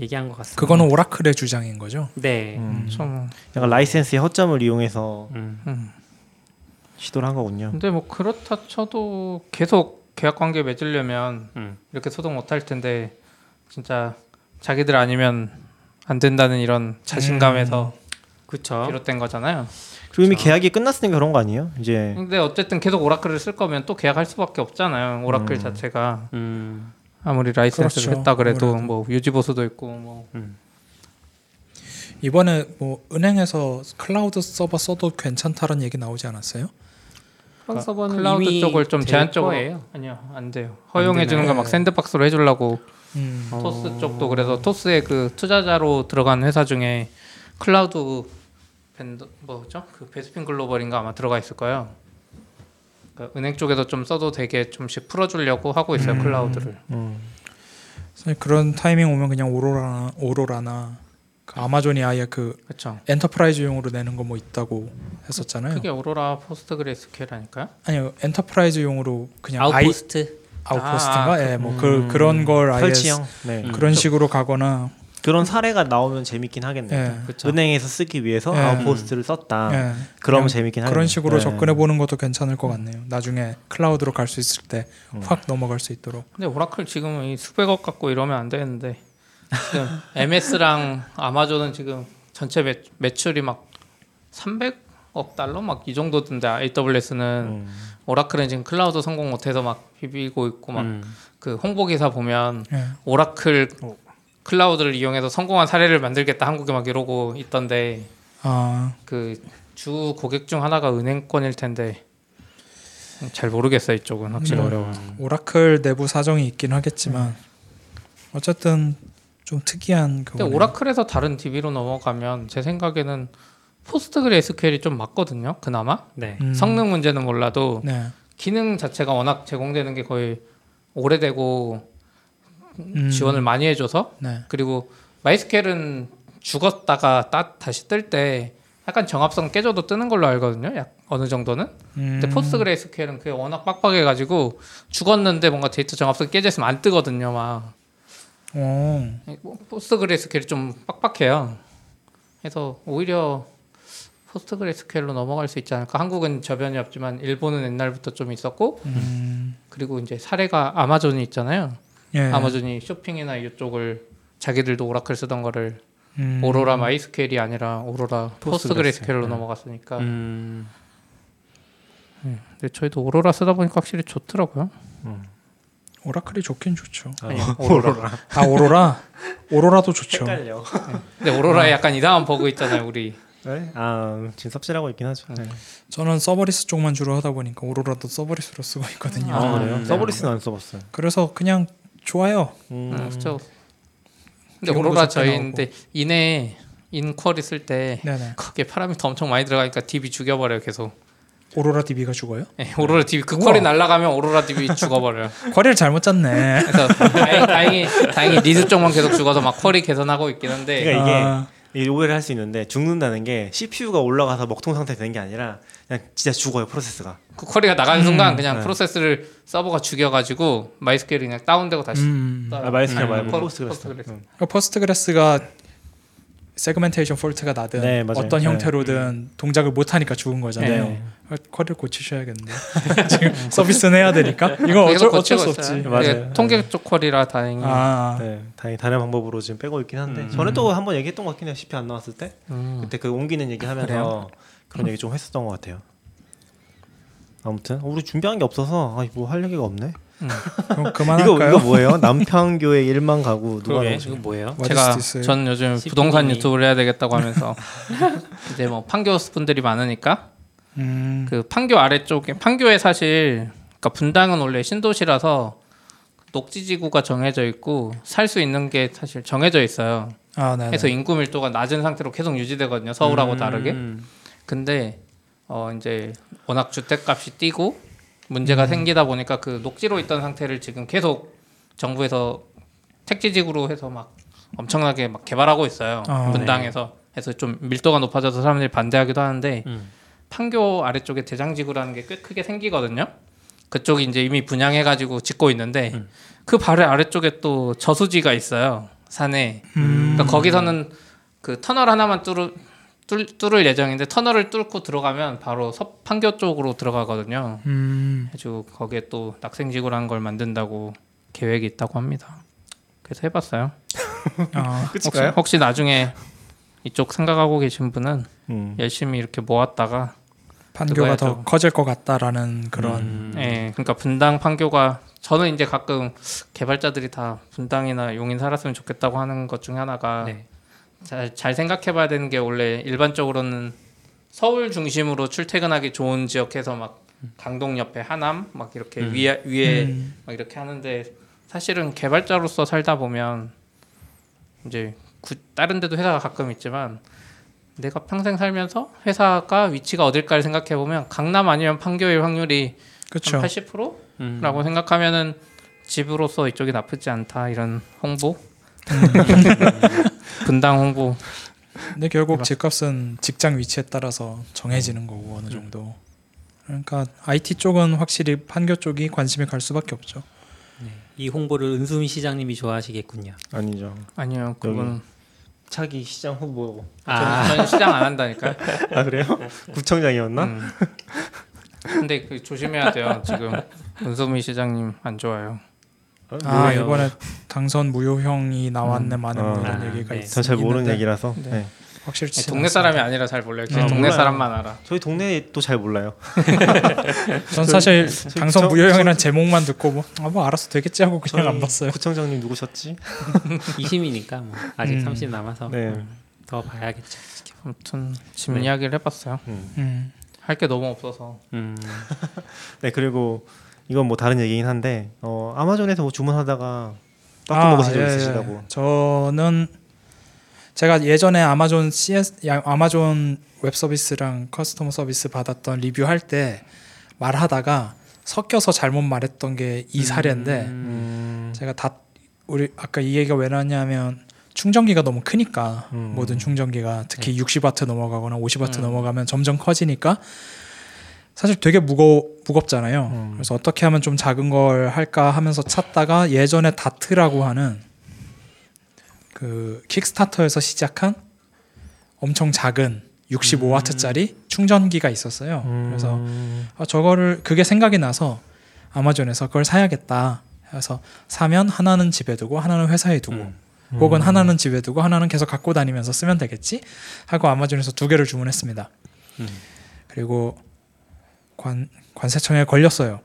S2: 얘기한 것 같습니다.
S4: 그거는 오라클의 주장인 거죠.
S2: 네.
S3: 음.
S5: 좀
S3: 약간 라이센스의 허점을 이용해서
S2: 음.
S5: 음.
S3: 시도를 한 거군요.
S5: 근데 뭐 그렇다 쳐도 계속 계약 관계 맺으려면
S2: 음.
S5: 이렇게 소송 못 할 텐데 진짜 자기들 아니면 안 된다는 이런 자신감에서
S2: 그렇죠.
S5: 비롯된 거잖아요.
S3: 그리고 이미 계약이 끝났으니까 그런 거 아니에요? 이제
S5: 근데 어쨌든 계속 오라클을 쓸 거면 또 계약할 수밖에 없잖아요. 오라클
S3: 음.
S5: 자체가
S2: 음.
S5: 아무리 라이센스를
S4: 그렇죠.
S5: 했다 그래도
S4: 아무래도.
S5: 뭐 유지 보수도 있고 뭐
S4: 이번에 뭐 은행에서 클라우드 서버 써도 괜찮다는 얘기 나오지 않았어요?
S2: 클라우드 서버는
S5: 클라우드
S2: 이미
S5: 쪽을
S2: 좀될
S5: 제한적으로
S2: 거예요.
S5: 아니요 안 돼요. 허용해 주는? 거 막 샌드박스로 해주려고
S4: 음.
S2: 어.
S5: 토스 쪽도 그래서 토스의 그 투자자로 들어간 회사 중에 클라우드 밴드 뭐죠? 그 베스핀 글로벌인가 아마 들어가 있을 거예요. 그러니까 은행 쪽에서 좀 써도 되게 좀씩 풀어주려고 하고 있어요
S4: 음.
S5: 클라우드를.
S3: 음.
S4: 그래서 그런 타이밍 오면 그냥 Aurora나 Aurora나 그 아마존이 아예 그
S5: 그렇죠.
S4: enterprise용으로 내는 거 뭐 있다고 했었잖아요.
S5: 그게 Aurora PostgreSQL 아닐까요?
S4: 아니요 enterprise용으로 그냥 아이 Outpost. Outpost인가?
S5: 아,
S4: 예, 뭐 그 그런 걸 아예
S3: 설치형. 네.
S2: 음.
S4: 그런 식으로 가거나
S3: 그런 사례가 나오면 재밌긴 하겠네요.
S4: 예.
S2: 그쵸.
S3: 은행에서 쓰기 위해서
S4: 예.
S3: Outpost를 썼다.
S4: 예.
S3: 그러면 재밌긴 하겠네요.
S4: 그런 식으로
S3: 예.
S4: 접근해 보는 것도 괜찮을 것 같네요. 나중에 클라우드로 갈 수 있을 때
S3: 음.
S4: 확 넘어갈 수 있도록.
S5: 근데 오라클 지금 이 수백억 갖고 이러면 안 되는데 지금 MS랑 아마존은 지금 전체 매, 매출이 막 300억 달러 막 이 정도던데 AWS는
S3: 음.
S5: 오라클은 지금 클라우드 성공 못해서 막 비비고 있고 막
S2: 음.
S5: 그 홍보 기사 보면
S4: 예.
S5: 오라클
S3: 어.
S5: 클라우드를 이용해서 성공한 사례를 만들겠다 한국에 막 이러고 있던데
S4: 아,
S5: 그주 고객 중 하나가 은행권일 텐데 잘 모르겠어요 이쪽은 확실히
S4: 음.
S5: 어려워.
S4: 오라클 내부 사정이 있긴 하겠지만 어쨌든 좀 특이한
S5: 근데
S4: 그거.
S5: 오라클에서 다른 DB로 넘어가면 제 생각에는 포스트그레 SQL이 좀 맞거든요. 그나마
S2: 네.
S4: 음.
S5: 성능 문제는 몰라도
S4: 네.
S5: 기능 자체가 워낙 제공되는 게 거의 오래되고
S4: 음.
S5: 지원을 많이 해줘서
S4: 네.
S5: 그리고 MySQL은 죽었다가 따, 다시 뜰 때 약간 정합성 깨져도 뜨는 걸로 알거든요. 약 어느 정도는.
S4: 음.
S5: 근데 PostgreSQL은 그게 워낙 빡빡해가지고 죽었는데 뭔가 데이터 정합성 깨져 있으면 안 뜨거든요. 막 PostgreSQL이 좀 빡빡해요. 그래서 오히려 PostgreSQL로 넘어갈 수 있지 않을까. 한국은 저변이 없지만 일본은 옛날부터 좀 있었고
S4: 음.
S5: 그리고 이제 사례가 아마존이 있잖아요.
S4: 예.
S5: 아마존이 쇼핑이나 이쪽을 자기들도 오라클 쓰던 거를
S4: 음.
S5: Aurora MySQL이 아니라 Aurora PostgreSQL로
S2: 네.
S5: 넘어갔으니까.
S2: 음.
S5: 근데 저희도 오로라 쓰다 보니까 확실히 좋더라고요.
S4: 오라클이 좋긴 좋죠.
S5: 아니, 오로라.
S4: 아 Aurora. Aurora도 좋죠.
S3: 헷갈려.
S5: 근데 Aurora에 약간 이상한 버그 있잖아요, 우리.
S3: 네? 아 지금 삽질하고 있긴 하죠. 네.
S4: 저는 serverless 쪽만 주로 하다 보니까 Aurora도 serverless로 쓰고 있거든요.
S3: 아,
S2: 아,
S3: 그래요?
S2: 네.
S3: serverless는 안 써봤어요.
S4: 그래서 그냥 좋아요.
S3: 음.
S5: 음, 그렇죠. 근데 오로라 저희인데 IN에 IN query 쓸 때. 거기에 파라미터 엄청 많이 들어가니까 DB 죽여버려요 계속.
S4: Aurora DB가 죽어요?
S5: 예, Aurora DB 그
S4: 우와.
S5: query 날라가면 Aurora DB 죽어버려요.
S4: query를 잘못 짰네.
S5: 그래서 다행, 다행 히 다행히 read 쪽만 계속 죽어서 막 query 개선하고 있긴 한데
S3: 그러니까 이게
S4: 아,
S3: 이 오해를 할 수 있는데 죽는다는 게 CPU가 올라가서 먹통 상태 되는 게 아니라 그냥 진짜 죽어요 프로세스가.
S5: 그 query가 나가는 순간 그냥
S3: 네.
S5: 프로세스를 서버가 죽여가지고 MySQL이 그냥 다운되고 다시
S4: 음.
S3: 아, MySQL
S5: 음,
S3: 말고
S5: 포- Postgres. Postgres.
S3: 음.
S4: 그러니까 Postgres가 segmentation fault가 나든
S3: 네.
S4: 어떤
S3: 네.
S4: 형태로든 동작을 못 하니까 죽은 거잖아요.
S3: 네.
S4: 어, query를 고치셔야겠는데 지금 서비스는 해야 되니까 이거 어쩔, 어쩔 수 없지.
S3: 맞아요.
S5: 통계 쪽 query라 다행히.
S4: 아,
S3: 네, 다행히 다른 방법으로 지금 빼고 있긴 한데
S2: 음.
S3: 전에 또 한번 얘기했던 것 같긴 해요. CP 안 나왔을 때
S5: 음.
S3: 그때 그 옮기는 얘기하면서? 그런 얘기 좀 했었던 것 같아요. 아무튼 어, 우리 준비한 게 없어서 아, 뭐할 얘기가 없네.
S4: 그럼
S3: 이거
S4: 그만할까요?
S3: 이거 뭐예요? 남편교회 1만 가구 누가
S2: 그러게? 이거 뭐예요?
S5: 제가? 전 요즘. 부동산 유튜브를 해야 되겠다고 하면서 이제 뭐 판교 분들이 많으니까
S4: 음,
S5: 그 판교 아래쪽에 판교에 사실 그러니까 분당은 원래 신도시라서 녹지지구가 정해져 있고 살 수 있는 게 사실 정해져 있어요.
S4: 아, 네.
S5: 그래서 인구 밀도가 낮은 상태로 계속 유지되거든요. 서울하고 다르게.
S2: 음.
S5: 근데 어 이제 워낙 주택값이 뛰고 문제가 생기다 보니까 그 녹지로 있던 상태를 지금 계속 정부에서 택지지구로 해서 막 엄청나게 막 개발하고 있어요.
S4: 아,
S5: 분당에서 해서 좀 밀도가 높아져서 사람들이 반대하기도 하는데
S2: 음.
S5: 판교 아래쪽에 대장지구라는 게 꽤 크게 생기거든요. 그쪽이 이제 이미 분양해가지고 짓고 있는데
S2: 음.
S5: 그 바로 아래쪽에 또 저수지가 있어요. 산에.
S4: 음,
S5: 그러니까 거기서는 그 터널 하나만 뚫을, 뚫, 뚫을 예정인데 터널을 뚫고 들어가면 바로 서, 판교 쪽으로 들어가거든요.
S4: 음,
S5: 그래서 거기에 또 낙생지구라는 걸 만든다고 계획이 있다고 합니다. 그래서 해봤어요.
S4: 아,
S5: 혹시,
S3: 끝일까요?
S5: 혹시 나중에 이쪽 생각하고 계신 분은
S3: 음.
S5: 열심히 이렇게 모았다가
S4: 판교가 더. 커질 것 같다라는 그런
S2: 음.
S5: 예, 그러니까 분당 판교가 저는 이제 가끔 개발자들이 다 분당이나 용인 살았으면 좋겠다고 하는 것 중에 하나가
S2: 네.
S5: 잘, 잘 생각해 봐야 되는 게 원래 일반적으로는 서울 중심으로 출퇴근하기 좋은 지역에서 막 강동 옆에 하남 막 이렇게
S2: 음.
S5: 위에 위에
S4: 음,
S5: 막 이렇게 하는데 사실은 개발자로서 살다 보면 이제 구, 다른 데도 회사가 가끔 있지만 내가 평생 살면서 회사가 위치가 어딜까를 생각해 보면 강남 아니면 판교일 확률이
S4: 그렇죠.
S5: 한 80%라고
S2: 음.
S5: 생각하면은 집으로서 이쪽이 나쁘지 않다 이런 홍보 분당 홍보
S4: 근데 결국 집값은 직장 위치에 따라서 정해지는 거고 어느 정도. 그러니까 IT 쪽은 확실히 판교 쪽이 관심이 갈 수밖에 없죠.
S2: 이 홍보를 은수미 시장님이 좋아하시겠군요.
S3: 아니죠.
S5: 아니요, 그건
S3: 차기 시장 후보.
S2: 아,
S5: 저는 시장 안 한다니까요.
S3: 아 그래요? 구청장이었나?
S5: 음. 근데 그 조심해야 돼요. 지금 은소미 시장님 안 좋아요.
S4: 아
S2: 뭐예요?
S4: 이번에 당선 무효형이 나왔네 많은
S3: 어.
S4: 뭐 이런
S2: 아,
S4: 얘기가
S2: 네.
S4: 있,
S3: 전잘 모르는 얘기라서.
S5: 네.
S3: 네.
S4: 확실히
S5: 아니, 동네 사람이 아니라 잘 몰라요.
S3: 아,
S5: 동네
S3: 몰라요.
S5: 사람만 알아.
S3: 저희 동네 또잘 몰라요.
S4: 전 사실 당선
S3: 저-
S4: 무효형이라는 제목만 듣고 뭐, 아, 뭐 알아서 되겠지 하고 그냥 안 봤어요.
S3: 구청장님 누구셨지?
S2: 2심이니까 뭐 아직
S4: 음.
S2: 30 남아서
S3: 네.
S2: 더 봐야겠죠.
S5: 아무튼 집
S3: 네.
S5: 이야기를 해봤어요.
S3: 음.
S4: 음.
S5: 할게 너무 없어서.
S2: 음.
S3: 네 그리고 이건 뭐 다른 얘기긴 한데 어, 아마존에서 뭐 주문하다가 빵꾸
S4: 아,
S3: 먹으신 적
S4: 예, 예.
S3: 있으시다고.
S4: 저는 제가 예전에 아마존 CS 야, 아마존 웹 서비스랑 customer service 받았던 리뷰할 때 말하다가 섞여서 잘못 말했던 게 이 사례인데
S3: 음.
S4: 제가 다 우리 아까 이 얘기가 왜 나왔냐면 충전기가 너무 크니까
S3: 음.
S4: 모든 충전기가 특히 60와트 넘어가거나 50와트
S5: 음.
S4: 넘어가면 점점 커지니까 사실 되게 무거 무겁잖아요.
S3: 음.
S4: 그래서 어떻게 하면 좀 작은 걸 할까 하면서 찾다가 예전에 다트라고 하는 그 킥스타터에서 시작한 엄청 작은 65와트짜리 충전기가 있었어요. 그래서
S3: 음.
S4: 아, 저거를 그게 생각이 나서 아마존에서 그걸 사야겠다. 해서 사면 하나는 집에 두고 하나는 회사에 두고
S3: 음.
S4: 혹은 하나는 집에 두고 하나는 계속 갖고 다니면서 쓰면 되겠지 하고 아마존에서 두 개를 주문했습니다.
S2: 음.
S4: 그리고 관 관세청에 걸렸어요.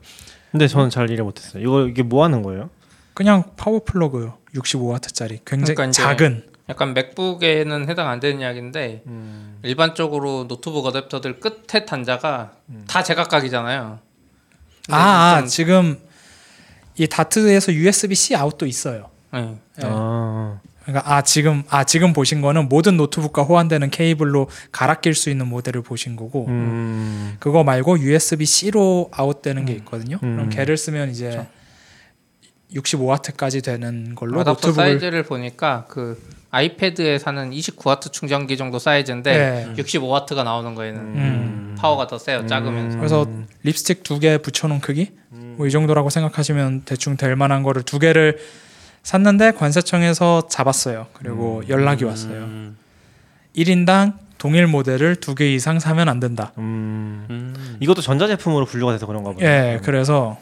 S3: 근데 저는 잘 이해 못했어요. 이거 이게 뭐 하는 거예요?
S4: 그냥 파워 플러그요. 65와트짜리 굉장히
S5: 그러니까
S4: 작은
S5: 약간 맥북에는 해당 안 되는 이야기인데
S3: 음.
S5: 일반적으로 노트북 어댑터들 끝에 단자가
S3: 음.
S5: 다 제각각이잖아요.
S4: 아, 아
S5: 좀-
S4: 지금 이 Dart에서 USB-C out도 있어요.
S5: 네.
S4: 예.
S3: 아.
S4: 그러니까 아 지금 아 지금 보신 거는 모든 노트북과 호환되는 케이블로 갈아 낄 수 있는 모델을 보신 거고
S3: 음.
S4: 그거 말고 USB-C로 out되는 게
S5: 음.
S4: 있거든요.
S3: 음.
S4: 그럼 걔를 쓰면 이제 65와트까지 되는 걸로 노트북을
S5: 사이즈를 보니까 그 아이패드에 사는 29와트 충전기 정도 사이즈인데
S4: 네.
S5: 65와트가 나오는 거에는
S4: 음.
S5: 파워가 더 세요. 작으면서.
S4: 그래서 립스틱 두 개 붙여놓은 크기 뭐 이 정도라고 생각하시면 대충 될 만한 거를 두 개를 샀는데 관세청에서 잡았어요. 그리고 연락이 왔어요.
S2: 음.
S4: 1인당 동일 모델을 두 개 이상 사면 안 된다.
S3: 음.
S2: 음.
S3: 이것도 전자제품으로 분류가 돼서 그런가 보네.
S4: 예, 그래서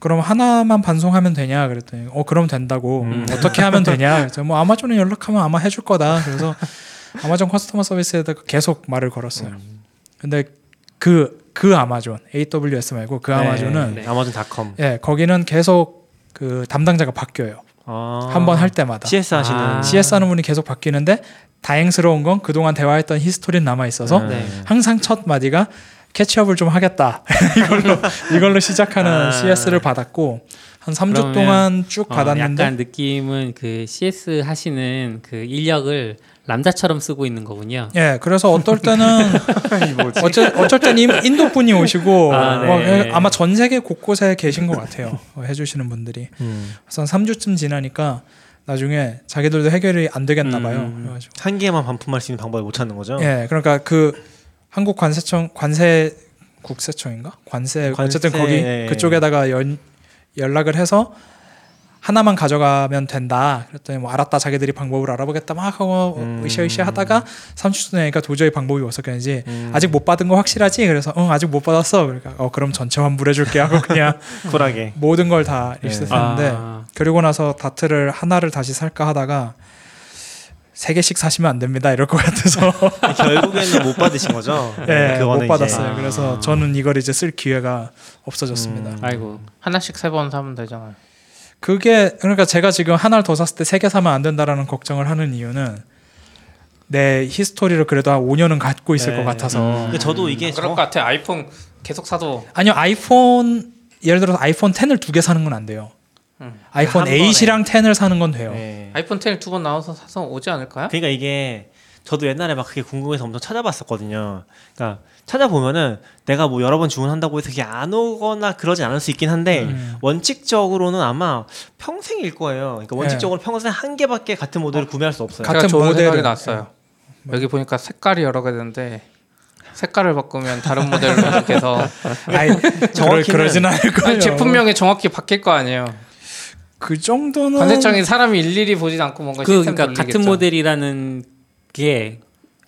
S4: 그럼 하나만 반송하면 되냐 그랬더니 어 그럼 된다고
S3: 음.
S4: 어떻게 하면 되냐 그래서 뭐 아마존에 연락하면 아마 해줄 거다 그래서 아마존 커스터머 서비스에다가 계속 말을 걸었어요
S3: 음.
S4: 근데 그그 아마존 AWS 말고 그 아마존은
S2: 네.
S3: 아마존닷컴.
S4: 예 거기는 계속 그 담당자가 바뀌어요
S3: 아.
S4: 한번 할 때마다
S3: CS 하시는.
S2: 아.
S4: CS 하는 분이 계속 바뀌는데 다행스러운 건 그동안 대화했던 히스토리는 남아 있어서
S2: 네.
S4: 항상 첫 마디가 캐치업을 좀 하겠다 이걸로 이걸로 시작하는
S2: 아.
S4: CS를 받았고 한 3주
S2: 그러면,
S4: 동안 쭉
S2: 어,
S4: 받았는데
S2: 약간 느낌은 그 CS 하시는 그 인력을 람다처럼 쓰고 있는 거군요.
S4: 예 그래서 어떨 때는 어쩔 어쩔 때는 인- 인도 분이 오시고
S2: 아, 네.
S4: 뭐, 예, 아마 전 세계 곳곳에 계신 것 같아요 어, 해주시는 분들이
S3: 음.
S4: 그래서 한 3주쯤 지나니까 나중에 자기들도 해결이 안 되겠나 봐요
S2: 음.
S4: 그래가지고
S3: 한 개만 반품할 수 있는 방법을 못 찾는 거죠?
S4: 예 그러니까 그 한국 관세청 관세 국세청인가 관세,
S3: 관세,
S4: 어쨌든 거기
S3: 예.
S4: 그쪽에다가 연, 연락을 해서 하나만 가져가면 된다. 그랬더니 뭐 알았다. 자기들이 방법을 알아보겠다 막 하고
S3: 음.
S4: 으쌰으쌰 하다가 3주 되니까 도저히 방법이 없었겠는지
S3: 음.
S4: 아직 못 받은 거 확실하지? 그래서 응 아직 못 받았어. 그러니까 어 그럼 전체 환불해 줄게 하고 그냥
S3: 쿨하게.
S4: 모든 걸다
S3: 예.
S4: 리셋했는데
S2: 아,
S4: 그리고 나서 다트를 하나를 다시 살까 하다가 세 개씩 사시면 안 됩니다. 이럴 것 같아서
S3: 결국에는 못 받으신 거죠?
S4: 예, 못
S3: 그거는
S4: 받았어요.
S2: 이제-
S4: 그래서
S2: 아.
S4: 저는 이걸 이제 쓸 기회가 없어졌습니다.
S3: 음.
S2: 아이고.
S5: 하나씩 세 번 사면 되잖아요.
S4: 그게 그러니까 제가 지금 하나를 더 샀을 때 세 개 사면 안 된다라는 걱정을 하는 이유는 내 히스토리를 그래도 한 5년은 갖고 있을
S3: 네.
S4: 것 같아서
S3: 근데 저도 이게
S5: 그럴 것 같아. 아이폰 계속 사도
S4: 아니요 아이폰 예를 들어서 아이폰 10을 두 개 사는 건 안 돼요.
S5: 음.
S4: 아이폰
S3: 한 번에.
S4: 8이랑 10을 사는 건 돼요.
S3: 네.
S5: 아이폰 10 두 번 나와서 사서 오지 않을까요?
S3: 그러니까 이게 저도 옛날에 막 그게 궁금해서 엄청 찾아봤었거든요. 그러니까 찾아보면은 내가 뭐 여러 번 주문한다고 해서 그게 안 오거나 그러지 않을 수 있긴 한데
S4: 음.
S3: 원칙적으로는 아마 평생일 거예요. 그러니까 원칙적으로 평생 한 개밖에 같은 모델을 구매할 수 없어요.
S4: 같은
S5: 생각이 났어요. 여기 보니까 색깔이 여러 개 되는데 색깔을 바꾸면 다른 모델로
S4: 그러,
S3: 정확히는-
S4: 그러진 않을 거예요.
S5: 제품명이 정확히 바뀔 거 아니에요.
S4: 그 정도는
S5: 관세청이 사람이 일일이 보진 않고 뭔가
S2: 그 그러니까
S5: 돌리겠죠.
S2: 같은 모델이라는 게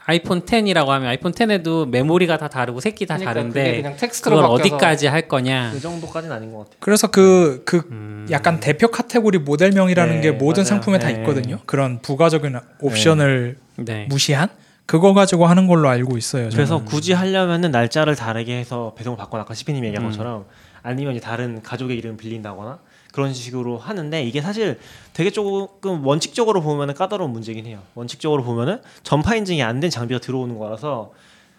S2: 아이폰 10이라고 하면 아이폰 10에도 메모리가 다 다르고 색이 다
S5: 그러니까
S2: 다른데
S5: 그냥 텍스트로
S2: 그걸 어디까지 할 거냐.
S3: 그 정도까지는 아닌 것 같아요.
S4: 그래서 그그
S2: 음.
S4: 약간 대표 카테고리 모델명이라는
S3: 네,
S4: 게 모든
S3: 맞아요.
S4: 상품에 다
S3: 네.
S4: 있거든요. 그런 부가적인 옵션을
S2: 네.
S4: 무시한 그거 가지고 하는 걸로 알고 있어요. 저는.
S3: 그래서 굳이 하려면은 날짜를 다르게 해서 배송을 받거나 아까 CP님 얘기한
S2: 음.
S3: 것처럼 아니면 이제 다른 가족의 이름 빌린다거나 그런 식으로 하는데 이게 사실 되게 조금 원칙적으로 보면은 까다로운 문제긴 해요. 원칙적으로 보면은 전파 인증이 안 된 장비가 들어오는 거라서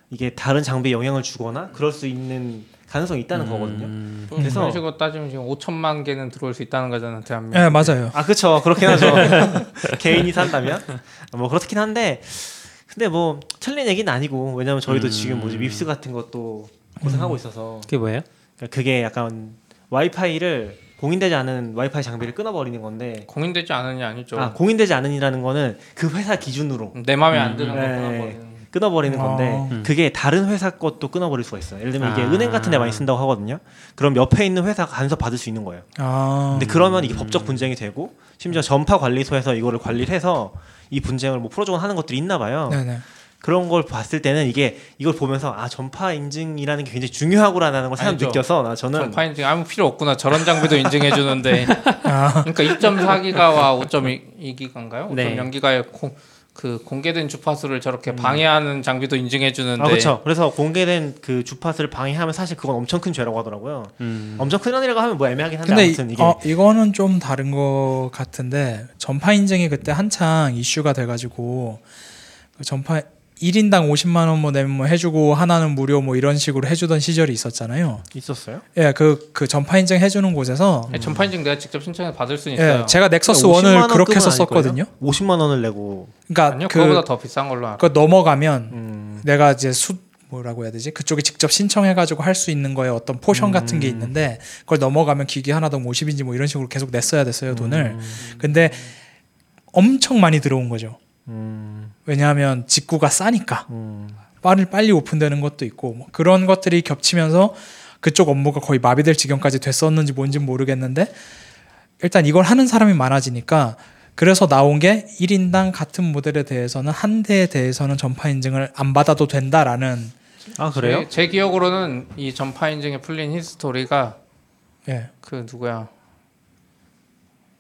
S3: 이게 다른 장비에 영향을 주거나 그럴 수 있는 가능성이 있다는 거거든요.
S2: 음.
S5: 그래서
S3: 그래서-
S5: 그런 식으로 따지면 지금 5천만 개는 들어올 수 있다는 거잖아요, 대한민국.
S4: 네 맞아요.
S3: 아 그렇죠 그렇긴 하죠 개인이 산다면 뭐 그렇긴 한데 근데 뭐 틀린 얘기는 아니고 왜냐면 저희도
S2: 음.
S3: 지금 뭐지 밉스 같은 것도 고생하고 있어서
S2: 그게 뭐예요?
S3: 그러니까 그게 약간 와이파이를 공인되지 않은 와이파이 장비를 끊어버리는 건데
S5: 공인되지 않으냐 아니죠.
S3: 아 공인되지 않은이라는 거는 그 회사 기준으로
S5: 내 마음에 안
S2: 음.
S5: 드는 거
S3: 네.
S5: 끊어버리는.
S3: 건데
S4: 어.
S2: 음.
S3: 그게 다른 회사 것도 끊어버릴 수가 있어요. 예를 들면 이게
S2: 아.
S3: 은행 같은 데 많이 쓴다고 하거든요. 그럼 옆에 있는 회사가 간섭 받을 수 있는 거예요.
S4: 아
S3: 근데 그러면 이게 법적 분쟁이 되고 심지어 전파 관리소에서 이거를 관리를 해서 이 분쟁을 뭐 풀어주거나 하는 것들이 있나 봐요.
S4: 네네.
S3: 그런 걸 봤을 때는 이게 이걸 보면서 아 전파 인증이라는 게 굉장히 중요하구나라는 걸
S5: 아니죠.
S3: 느껴서 나 저는
S5: 전파 인증 아무 필요 없구나. 저런 장비도 인증해 주는데.
S4: 아
S5: 그러니까 2.4기가와 5.2기가인가요?
S2: 네.
S5: 5.0기가의 공, 그 공개된 주파수를 저렇게 방해하는 장비도 인증해 주는데.
S3: 아 그렇죠. 그래서 공개된 그 주파수를 방해하면 사실 그건 엄청 큰 죄라고 하더라고요.
S2: 음.
S3: 엄청 큰 일이라고 하면 뭐 애매하긴 한데 아무튼 이게
S4: 어, 이거는 좀 다른 것 같은데 전파 인증이 그때 한창 이슈가 돼가지고 그 전파 1인당 50만 원 뭐 내면 뭐 해주고 하나는 무료 뭐 이런 식으로 해주던 시절이 있었잖아요.
S3: 있었어요?
S4: 예, 그, 그 전파 인증 해주는 곳에서
S5: 네, 전파 인증 내가 직접 신청해서 받을 수는 있어요.
S4: 예, 제가 넥서스
S3: 그러니까 50만
S4: 1을
S3: 원
S4: 그렇게 해서? 썼거든요.
S3: 50만 원을 내고
S4: 그러니까
S5: 아니요,
S4: 그,
S5: 그거보다 더 비싼 걸로 알아.
S4: 그 넘어가면
S3: 음,
S4: 내가 이제 수 뭐라고 해야 되지? 그쪽에 직접 신청해가지고 할 수 있는 거에 어떤 포션 같은 게 있는데 그걸 넘어가면 기기 하나당 50인지 뭐 이런 식으로 계속 냈어야 됐어요 돈을. 근데 엄청 많이 들어온 거죠.
S3: 음,
S4: 왜냐하면 직구가 싸니까
S3: 음.
S4: 빨리 빨리 오픈되는 것도 있고 뭐 그런 것들이 겹치면서 그쪽 업무가 거의 마비될 지경까지 됐었는지 뭔지 모르겠는데 일단 이걸 하는 사람이 많아지니까 그래서 나온 게 1인당 같은 모델에 대해서는 한 대에 대해서는 전파 인증을 안 받아도 된다라는
S3: 아 그래요?
S5: 제, 제 기억으로는 이 전파 인증에 풀린 히스토리가
S4: 예.
S5: 그 누구야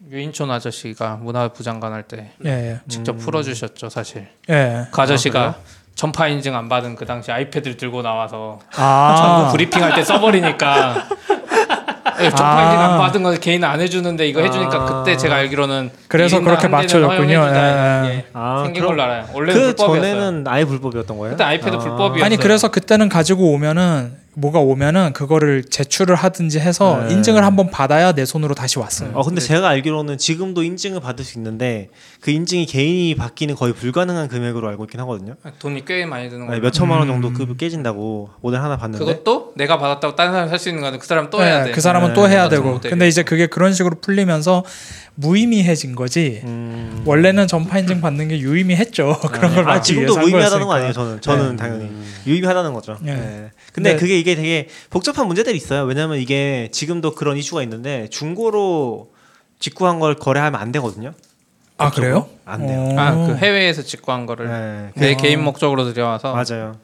S5: 유인촌 아저씨가 문화부 장관 할때
S4: 예. 예.
S5: 직접
S3: 음.
S5: 풀어주셨죠 사실.
S4: 예.
S5: 그 아저씨가 전파 인증 안 받은 그 당시 아이패드를 들고 나와서 전부
S4: 아.
S5: 브리핑할 때 써버리니까 예, 전파
S4: 아.
S5: 인증 안 받은 건 개인 안 해주는데 이거 해주니까
S3: 아.
S5: 그때 제가 알기로는
S4: 그래서
S5: 1인당
S4: 그렇게 맞춰줬군요. 예.
S5: 게
S3: 아,
S5: 생긴 걸로 알아요. 원래
S3: 그
S5: 불법이었어요.
S3: 전에는 아예 불법이었던 거예요?
S5: 그때 아이패드
S3: 아.
S5: 불법이었어요.
S4: 아니 그래서 그때는 가지고 오면은 뭐가 오면은 그거를 제출을 하든지 해서
S3: 네.
S4: 인증을 한번 받아야 내 손으로 다시 왔어요.
S3: 어 근데
S5: 네.
S3: 제가 알기로는 지금도 인증을 받을 수 있는데 그 인증이 개인이 받기는 거의 불가능한 금액으로 알고 있긴 하거든요.
S5: 돈이 꽤 많이 드는 거예요.
S3: 몇 천만 원
S4: 음.
S3: 정도 급이 깨진다고 모델 하나 봤는데
S5: 그것도 내가 받았다고 다른 사람이 살수 있는 거는 그 사람 또 해야
S4: 네,
S5: 돼.
S4: 그 사람은
S3: 네,
S4: 또 해야
S5: 똑같은
S4: 되고.
S5: 모델이.
S4: 근데 이제 그게 그런 식으로 풀리면서 무의미해진 거지.
S3: 음...
S4: 원래는 전파 인증 받는 게 유의미했죠. 그런 걸
S3: 아 지금도 무의미하다는 거. 아니에요 저는 저는
S4: 네.
S3: 당연히 유의미하다는 거죠.
S4: 네.
S3: 네. 근데
S4: 근데-
S3: 그게 이게 되게 복잡한 문제들이 있어요. 왜냐면 이게 지금도 그런 이슈가 있는데 중고로 직구한 걸 거래하면 안 되거든요.
S4: 아 그래요?
S3: 안 돼요.
S4: 어.
S5: 아, 그 해외에서 직구한 거를
S3: 네.
S5: 내
S4: 어.
S5: 개인 목적으로 들여와서
S3: 맞아요.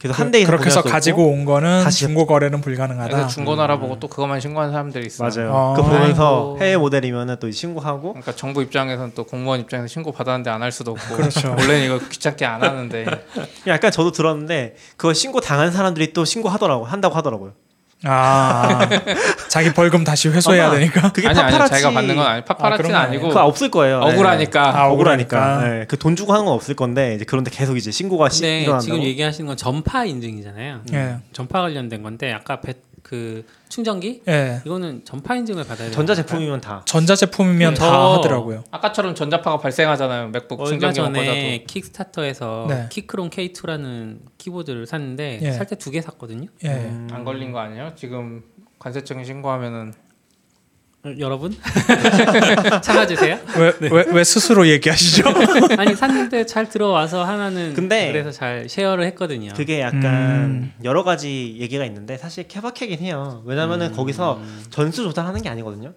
S3: 그래서
S4: 그,
S3: 한대 이상
S4: 그렇게 해서 가지고 온 거는
S3: 다시
S4: 중고 거래는 불가능하다.
S5: 그래서 중고나라 보고 또 그것만 신고하는 사람들이 있어.
S3: 맞아요.
S4: 어.
S3: 그 보면서
S5: 아이고.
S3: 해외 모델이면은 또 신고하고
S5: 그러니까 정부 입장에서는 또 공무원 입장에서 신고 받았는데 안 할 수도 없고.
S4: 그렇죠.
S5: 원래는 이거 귀찮게 안 하는데.
S3: 약간 저도 들었는데 그거 신고 당한 사람들이 또 신고하더라고 한다고 하더라고요.
S4: 아 자기 벌금 다시 회수해야
S3: 아마
S4: 되니까.
S3: 그게
S5: 아니 아니
S3: 파파라치
S5: 자기가 받는 건 아니
S4: 아,
S5: 파파라치는
S4: 그런 거
S5: 아니고
S3: 그거 없을 거예요.
S5: 억울하니까.
S4: 아,
S3: 억울하니까.
S4: 억울하니까.
S3: 네, 그돈 주고 하는 건 없을 건데 이제 그런데 계속 이제 신고가 시,
S2: 근데
S3: 일어난다고.
S2: 지금 얘기하시는 건 전파 인증이잖아요.
S4: 예.
S2: 전파 관련된 건데 아까 배, 그 충전기
S4: 예.
S2: 이거는 전파 인증을 받아야 돼요.
S3: 전자 제품이면 다.
S4: 전자 제품이면
S2: 네.
S4: 다
S2: 저-
S4: 하더라고요.
S5: 아까처럼 전자파가 발생하잖아요. 맥북
S2: 얼마
S5: 충전기만
S2: 전에
S5: 꽂아도.
S2: 킥스타터에서
S4: 네.
S2: 키크론 K2라는 키보드를 샀는데
S4: 예.
S2: 살 때 두 개 샀거든요.
S4: 예.
S3: 음.
S5: 안 걸린 거 아니에요? 지금 관세청에 신고하면은
S2: 어, 여러분 참아주세요.
S4: 왜왜왜 스스로 얘기하시죠?
S2: 아니 샀는데 잘 들어와서 하나는
S3: 근데
S2: 그래서 잘 쉐어를 했거든요.
S3: 그게 약간
S4: 음.
S3: 여러 가지 얘기가 있는데 사실 케바케긴 해요. 왜냐면은
S2: 음.
S3: 거기서 전수 조달하는 게 아니거든요.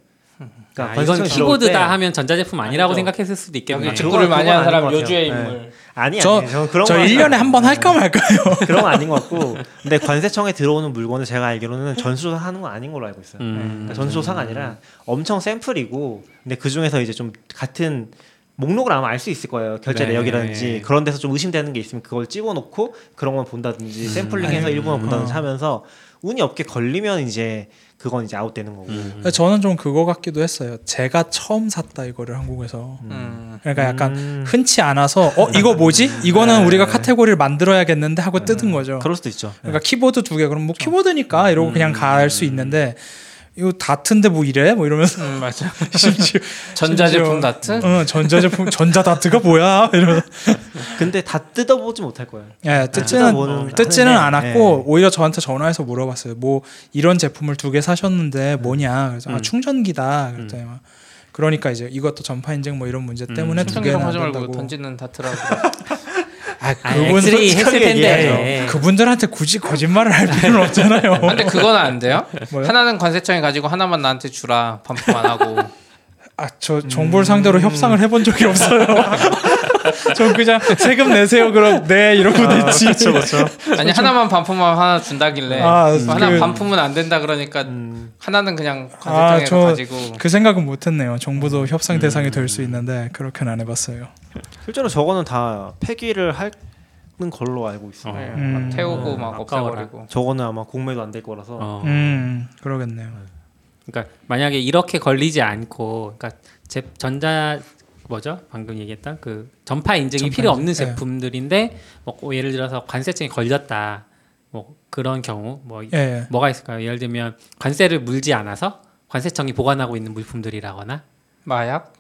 S3: 그러니까
S2: 아, 이건 키보드다 하면 전자제품 아니라고
S3: 아니죠.
S2: 생각했을 수도 있겠네.
S5: 여기
S3: 그건-
S5: 축구를 많이 하는 사람 요주의. 인물.
S3: 아니
S4: 저-
S3: 아니 저는 그런 저거
S4: 1년에 한 번 할까 말까요?
S3: 그런 건 아닌 것 같고 근데 관세청에 들어오는 물건을 제가 알기로는 전수조사 하는 건 아닌 걸로 알고 있어요.
S2: 음.
S3: 그러니까 전수조사가 아니라 엄청 샘플이고 근데 그 중에서 이제 좀 같은 목록을 아마 알 수 있을 거예요 결제
S2: 네.
S3: 내역이라든지 그런 데서 좀 의심되는 게 있으면 그걸 찍어놓고 그런 건 본다든지 샘플링해서
S4: 아니,
S3: 일부만 본다든지
S4: 어.
S3: 하면서 운이 없게 걸리면 이제 그건 이제 아웃되는 거고
S2: 음.
S4: 저는 좀 그거 같기도 했어요. 제가 처음 샀다 이거를 한국에서.
S5: 음.
S4: 그러니까 약간
S3: 음.
S4: 흔치 않아서 어 이거 뭐지? 이거는
S3: 네.
S4: 우리가 카테고리를 만들어야겠는데 하고 뜯은 거죠.
S3: 그럴 수도 있죠.
S4: 그러니까 키보드 두 개 그럼 뭐 키보드니까 이러고 그냥 갈 수 있는데 이거 다트인데 뭐 이래? 뭐 이러면서
S5: 음, 맞아.
S4: 심지어
S5: 전자제품
S4: 심지어-
S5: 다트?
S4: 어, 전자제품 전자 다트가 뭐야? 이러면서
S3: 근데 다 뜯어보지 못할 거예요.
S4: 예, 뜯지는
S3: 뜯어보는
S4: 뜯지는
S3: 하는데,
S4: 않았고
S3: 예.
S4: 오히려 저한테 전화해서 물어봤어요. 뭐 이런 제품을 두 개 사셨는데 뭐냐? 그래서 아,
S2: 음.
S4: 충전기다. 그랬더니 막 그러니까 이제 이것도 전파 인증 뭐 이런 문제 때문에 두 개는
S5: 충전기랑
S4: 안
S5: 하지 말고. 던지는 다트라고.
S4: 아,
S2: 아,
S4: 그분
S3: 솔직하게
S2: 텐데.
S3: 얘기해야죠.
S4: 그분들한테 굳이 거짓말을 할 필요는 없잖아요.
S5: 근데 그건 안 돼요?
S4: 뭐요?
S5: 하나는 관세청에 가지고 하나만 나한테 주라 반품 안 하고.
S4: 아, 저 정보를 상대로 협상을 해본 적이 없어요. 전 그냥 세금 내세요 그럼 네 이러고 냈지.
S3: 그렇죠.
S5: 아니 하나만 반품하면 하나 준다길래
S4: 아,
S5: 하나
S4: 그-
S5: 반품은 안 된다 그러니까
S3: 음.
S5: 하나는 그냥
S4: 아,
S5: 관세청에
S4: 저
S5: 가지고
S4: 그 생각은 못했네요. 정보도 협상 대상이 될 수 있는데 그렇게는 안 해봤어요.
S3: 실제로 저거는 다 폐기를 하는 걸로 알고 있어요.
S5: 네,
S4: 음.
S5: 막 태우고
S2: 어,
S5: 막. 없애버리고.
S3: 저거는 아마 공매도 안 될 거라서
S2: 어.
S4: 음, 그러겠네요.
S2: 그러니까 만약에 이렇게 걸리지 않고, 그러니까 제 전자 뭐죠? 방금 얘기했던 그 전파 인증이
S4: 전파
S2: 필요
S4: 인증,
S2: 없는
S4: 예.
S2: 제품들인데 뭐 예를 들어서 관세청에 걸렸다. 뭐 그런 경우 뭐
S4: 예, 예.
S2: 뭐가 있을까요? 예를 들면 관세를 물지 않아서 관세청이 보관하고 있는 물품들이라거나
S5: 마약?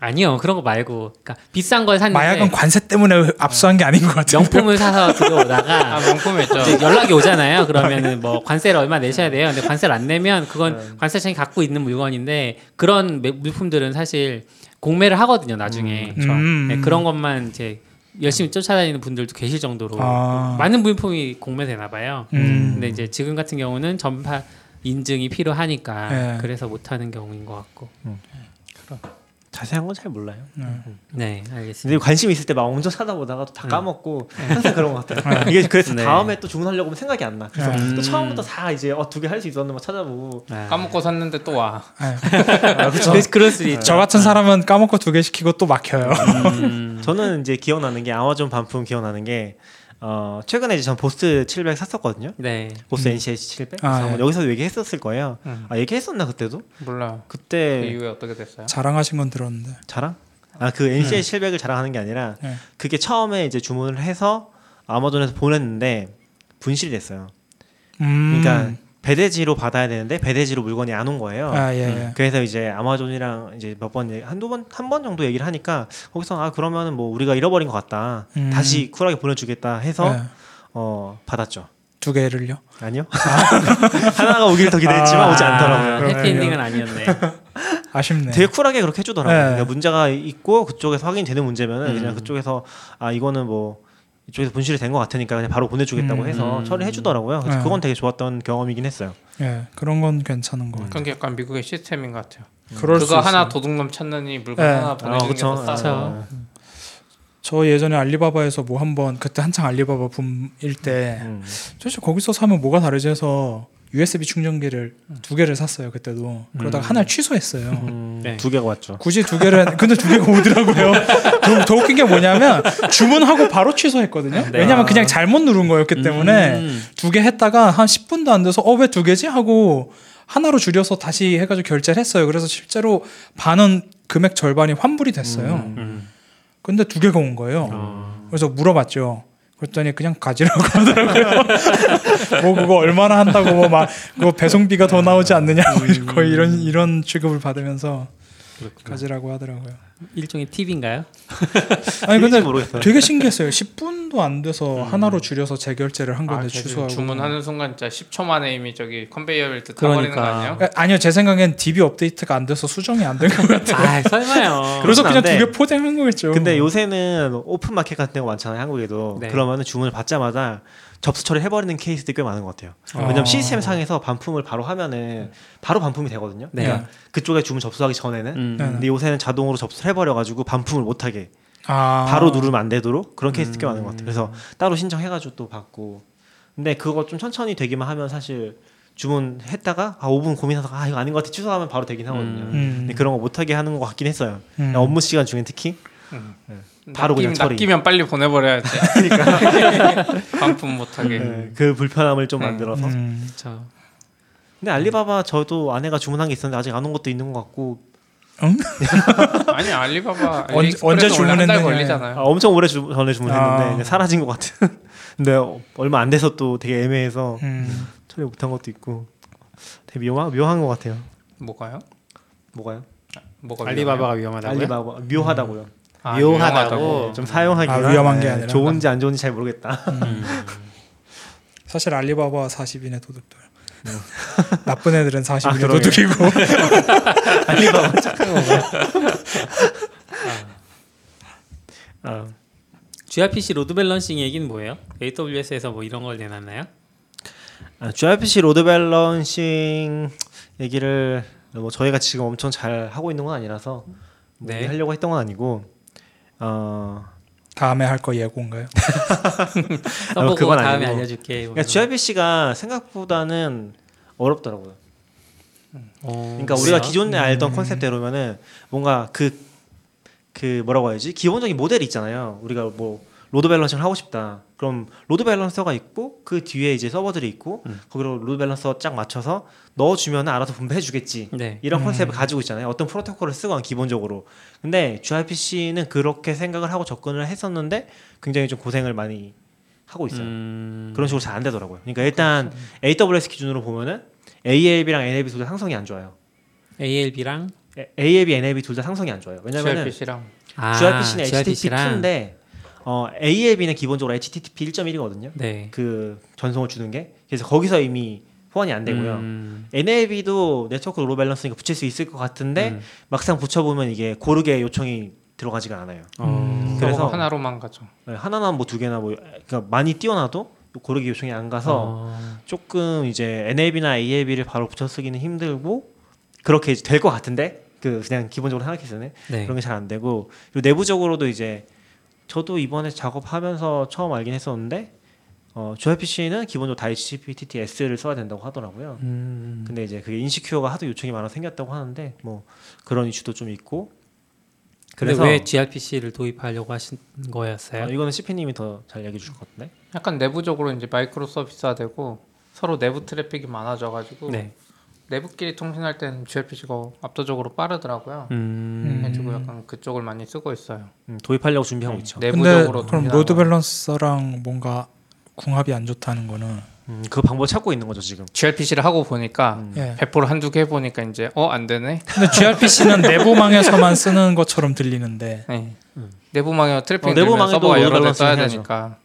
S2: 아니요 그런 거 말고 그러니까 비싼 걸 샀는데
S4: 마약은 관세 때문에 압수한 게 아닌 것 같아요.
S2: 명품을 사서
S5: 아
S2: 들어오다가
S5: 명품이 있죠.
S2: 이제 연락이 오잖아요. 그러면은 뭐 관세를 얼마 내셔야 돼요. 근데 관세를 안 내면 그건 관세청이 갖고 있는 물건인데 그런 매- 물품들은 사실 공매를 하거든요. 나중에
S4: 음, 음.
S2: 네, 그런 것만 이제 열심히 쫓아다니는 분들도 계실 정도로
S4: 아.
S2: 많은 물품이 공매되나 봐요.
S4: 음.
S2: 근데 이제 지금 같은 경우는 전파 인증이 필요하니까
S4: 네.
S2: 그래서 못하는 경우인 것 같고.
S3: 자세한 건 잘 몰라요.
S2: 네, 알겠습니다.
S3: 근데 관심 있을 때막 엄청 찾아보다가 또다 까먹고 항상 그런 것 같아요. 이게 그래서
S2: 네.
S3: 다음에 또 주문하려고 하면 생각이 안 나. 그래서
S2: 음.
S3: 또 처음부터 다 이제 어, 두 개 할 수 있었는데 막 찾아보고
S2: 아,
S5: 까먹고 샀는데 또 와.
S4: 아,
S2: 그래서 그럴 수 있죠.
S4: 저 같은 사람은 까먹고 두 개 시키고 또 막혀요.
S2: 음,
S3: 저는 이제 기억나는 게 아마존 반품 기억나는 게 어, 최근에 이제 전 보스 700 샀었거든요.
S2: 네.
S3: 보스 NCH 700.
S4: 아,
S3: 아마
S4: 예.
S3: 여기서 얘기했었을 거예요.
S5: 음.
S3: 아 얘기했었나 그때도?
S5: 몰라요. 그
S3: 그때
S5: 이후에 어떻게 됐어요?
S4: 자랑하신 건 들었는데.
S3: 자랑? 아 그 NCH 700을 자랑하는 게 아니라
S4: 네.
S3: 그게 처음에 이제 주문을 해서 아마존에서 보냈는데 분실이 됐어요.
S4: 음.
S3: 그러니까 배대지로 받아야 되는데 배대지로 물건이 안 온 거예요.
S4: 아, 예, 예.
S3: 그래서 이제 아마존이랑 이제 몇 번 한두 번 한 번 정도 얘기를 하니까 거기서 아 그러면은 뭐 우리가 잃어버린 것 같다.
S4: 음.
S3: 다시 쿨하게 보내주겠다 해서
S4: 예.
S3: 어 받았죠.
S4: 두 개를요.
S3: 아니요. 하나가 오기를 더 기대했지만
S4: 아.
S3: 오지 않더라고요.
S2: 해피엔딩은 아니었네.
S4: 아쉽네.
S3: 되게 쿨하게 그렇게 해주더라고요.
S4: 네.
S3: 그러니까 문제가 있고 그쪽에서 확인되는 문제면은
S2: 음.
S3: 그냥 그쪽에서 아 이거는 뭐 이쪽에서 분실이 된 것 같으니까 그냥 바로 보내주겠다고
S4: 음.
S3: 해서 처리해 주더라고요. 그래서
S4: 네.
S3: 그건 되게 좋았던 경험이긴 했어요.
S4: 예, 그런 건 괜찮은 것 같아요.
S5: 그런 게 약간 미국의 시스템인 것 같아요.
S4: 그럴 수
S5: 그거 하나. 도둑놈 찾느니 물건
S4: 네.
S5: 하나 보내주는
S3: 아, 그쵸.
S5: 게더 싸서.
S3: 아,
S4: 저 예전에 알리바바에서 뭐 한번 그때 한창 알리바바 붐일 때
S3: 음.
S4: 도대체 거기서 사면 뭐가 다르지 해서 USB 충전기를 두 개를 샀어요 그때도 그러다가
S3: 음.
S4: 하나를 취소했어요.
S3: 음,
S2: 네.
S3: 두 개가 왔죠.
S4: 굳이 두 개를 했- 근데 두 개가 오더라고요. 더, 더 웃긴 게 뭐냐면 주문하고 바로 취소했거든요.
S2: 네.
S4: 왜냐면 그냥 잘못 누른 거였기 때문에
S2: 음.
S4: 두개 했다가 한 10분도 안 돼서 어 왜 두 개지 하고 하나로 줄여서 다시 해가지고 결제를 했어요. 그래서 실제로 반은 금액 절반이 환불이 됐어요.
S2: 음.
S4: 근데 두 개가 온 거예요.
S2: 어.
S4: 그래서 물어봤죠. 그랬더니 그냥 가지라고 하더라고요. 뭐 그거 얼마나 한다고 뭐 막 그거 배송비가 더 나오지 않느냐 뭐 거의 이런 이런 취급을 받으면서 가지라고 하더라고요.
S2: 일종의 팁인가요?
S4: 아니 근데
S3: 모르겠어요.
S4: 되게 신기했어요. 10분도 안 돼서 하나로 줄여서 재결제를 한
S5: 아,
S4: 건데
S5: 걔들
S4: 취소하고.
S5: 주문하는 순간 진짜 10초 만에 이미 저기 컨베이어 벨트 타버리는 거
S2: 그러니까.
S5: 아니에요?
S4: 아, 아니요 제 생각엔 DB 업데이트가 안 돼서 수정이 안 된 것 같아요.
S2: 아 설마요.
S4: 그래서 그냥. 두 개 포장한 거겠죠.
S3: 근데 요새는 오픈 마켓 같은 거 많잖아요 한국에도
S2: 네.
S3: 그러면은 주문을 받자마자 접수 처리 해버리는 케이스들이 꽤 많은 것 같아요.
S4: 어.
S3: 왜냐면 시스템 상에서 반품을 바로 하면은 바로 반품이 되거든요.
S2: 네.
S3: 그러니까 그쪽에 주문 접수하기 전에는.
S2: 음.
S4: 네.
S3: 근데 요새는 자동으로 접수를 해버려가지고 반품을 못하게
S4: 아.
S3: 바로 누르면 안 되도록 그런 케이스 꽤 많은 것 같아요.
S2: 음.
S3: 그래서 따로 신청해가지고 또 받고. 근데 그거 좀 천천히 되기만 하면 사실 주문했다가 아 5분 고민하다가 아 이거 아닌 것 같아 취소하면 바로 되긴 하거든요.
S2: 음.
S4: 음.
S3: 근데 그런 거 못하게 하는 것 같긴 했어요.
S4: 음.
S3: 업무 시간 중에 특히 바로
S5: 낚이면,
S3: 그냥 처리.
S5: 낚이면 빨리 보내버려야지. 반품 못하게.
S3: 네, 그 불편함을 좀
S5: 음.
S3: 만들어서.
S4: 음.
S2: 저
S3: 근데 알리바바 저도 아내가 주문한 게 있었는데 아직 안 온 것도 있는 것 같고
S5: 아니 알리바바
S4: 언제-
S5: 알리익스프레스
S4: 언제 주문했느냐.
S5: 걸리잖아요.
S3: 아, 엄청 오래 주, 전에 주문했는데
S4: 아.
S3: 사라진 것 같은. 근데 어, 얼마 안 돼서 또 되게 애매해서
S4: 음.
S3: 처리 못한 것도 있고 되게 묘한 묘한 것 같아요.
S5: 뭐가요?
S3: 뭐가요?
S5: 뭐가
S2: 알리바바가? 위험하다고요?
S3: 알리바바 묘하다고요.
S5: 아,
S2: 묘하다고.
S3: 좀 사용하기가
S4: 아, 위험한 게
S3: 네,
S4: 아니라?
S3: 좋은지 안 좋은지 잘 모르겠다.
S4: 사실 알리바바 40인의 도둑들. 나쁜 애들은 40인의
S3: 아.
S4: 도둑이고.
S3: 알리바바 착한 건가? 아,
S2: gRPC load balancing 얘기는 뭐예요? AWS에서 뭐 이런 걸 내놨나요?
S3: 아, gRPC load balancing 얘기를 뭐 저희가 지금 엄청 잘 하고 있는 건 아니라서 뭐
S2: 네.
S3: 얘기하려고 했던 건 아니고 어
S4: 다음에 할 거 예고인가요?
S2: 써보고
S3: 그건
S2: 다음에
S3: 아니고.
S2: 알려줄게.
S3: 그러니까 gRPC가 생각보다는 어렵더라고요.
S2: 어,
S3: 그러니까
S2: 뭐야?
S3: 우리가 기존에 알던 컨셉대로면은 뭔가 그그 뭐라고 해야지 기본적인 모델이 있잖아요. 우리가 뭐 load balancing을 하고 싶다. 그럼 load balancer가 있고 그 뒤에 이제 서버들이 있고
S2: 음.
S3: 거기로 load balancer 쫙 맞춰서 넣어주면 알아서 분배해 주겠지.
S2: 네.
S3: 이런
S4: 음.
S3: 컨셉을 가지고 있잖아요. 어떤 프로토콜을 쓰거나 기본적으로. 근데 gRPC는 그렇게 생각을 하고 접근을 했었는데 굉장히 좀 고생을 많이 하고 있어요.
S2: 음,
S3: 그런 식으로 잘 안 되더라고요. 그러니까 일단 AWS 기준으로 보면은 ALB랑 NLB 둘 다 상성이 안 좋아요.
S2: ALB랑
S3: 에- ALB, NLB 둘 다 상성이 안 좋아요. 왜냐면은
S5: gRPC랑
S2: 아,
S3: gRPC는 HTTP
S2: gRPC랑
S3: 2인데 어, ALB는 기본적으로 HTTP 1.1이거든요.
S2: 네.
S3: 그 전송을 주는 게 그래서 거기서 이미 호환이 안 되고요.
S2: 음,
S3: NLB도 network load balancer니까 붙일 수 있을 것 같은데
S2: 음.
S3: 막상 붙여보면 이게 고르게 요청이 들어가지가 않아요.
S2: 어,
S3: 그래서-
S5: 그래서 하나로만 가죠.
S3: 네, 하나나 뭐 두 개나 뭐 그러니까 많이 띄워놔도 고르게 요청이 안 가서
S2: 어,
S3: 조금 이제 NLB나 ALB를 바로 붙여 쓰기는 힘들고 그렇게 될 것 같은데 그 그냥 기본적으로 생각했을 때
S2: 네.
S3: 그런 게 잘 안 되고 그리고 내부적으로도 이제 저도 이번에 작업하면서 처음 알긴 했었는데 어, gRPC는 기본적으로 다 HTTPS를 써야 된다고 하더라고요.
S2: 음,
S3: 근데 이제 그게 인시큐어가 하도 요청이 많아 생겼다고 하는데 뭐 그런 이슈도 좀 있고 그래서
S2: 왜 gRPC를 도입하려고 하신 거였어요?
S3: 어, 이거는 CP님이 더 잘 얘기해 주실 것 같은데
S5: 약간 내부적으로 이제 microservice화되고 서로 내부 트래픽이 많아져가지고
S2: 네.
S5: 내부끼리 통신할 때는 gRPC가 압도적으로 빠르더라고요.
S2: 음,
S5: 해가지고 약간 그쪽을 많이 쓰고 있어요.
S3: 음, 도입하려고 준비하고 있죠.
S4: 근데
S5: 내부적으로
S4: 그럼 로드
S5: 거.
S4: 밸런서랑 뭔가 궁합이 안 좋다는 거는
S3: 음, 그 방법 찾고 있는 거죠 지금.
S5: gRPC를 하고 보니까
S3: 음.
S4: 예.
S5: 배포를 한두 개 해보니까 이제 어 안 되네.
S4: 근데 gRPC는 내부망에서만 쓰는 것처럼 들리는데
S5: 네. 내부망에 트래픽
S3: 어,
S5: 어,
S3: 내부망에도
S5: 써야 되니까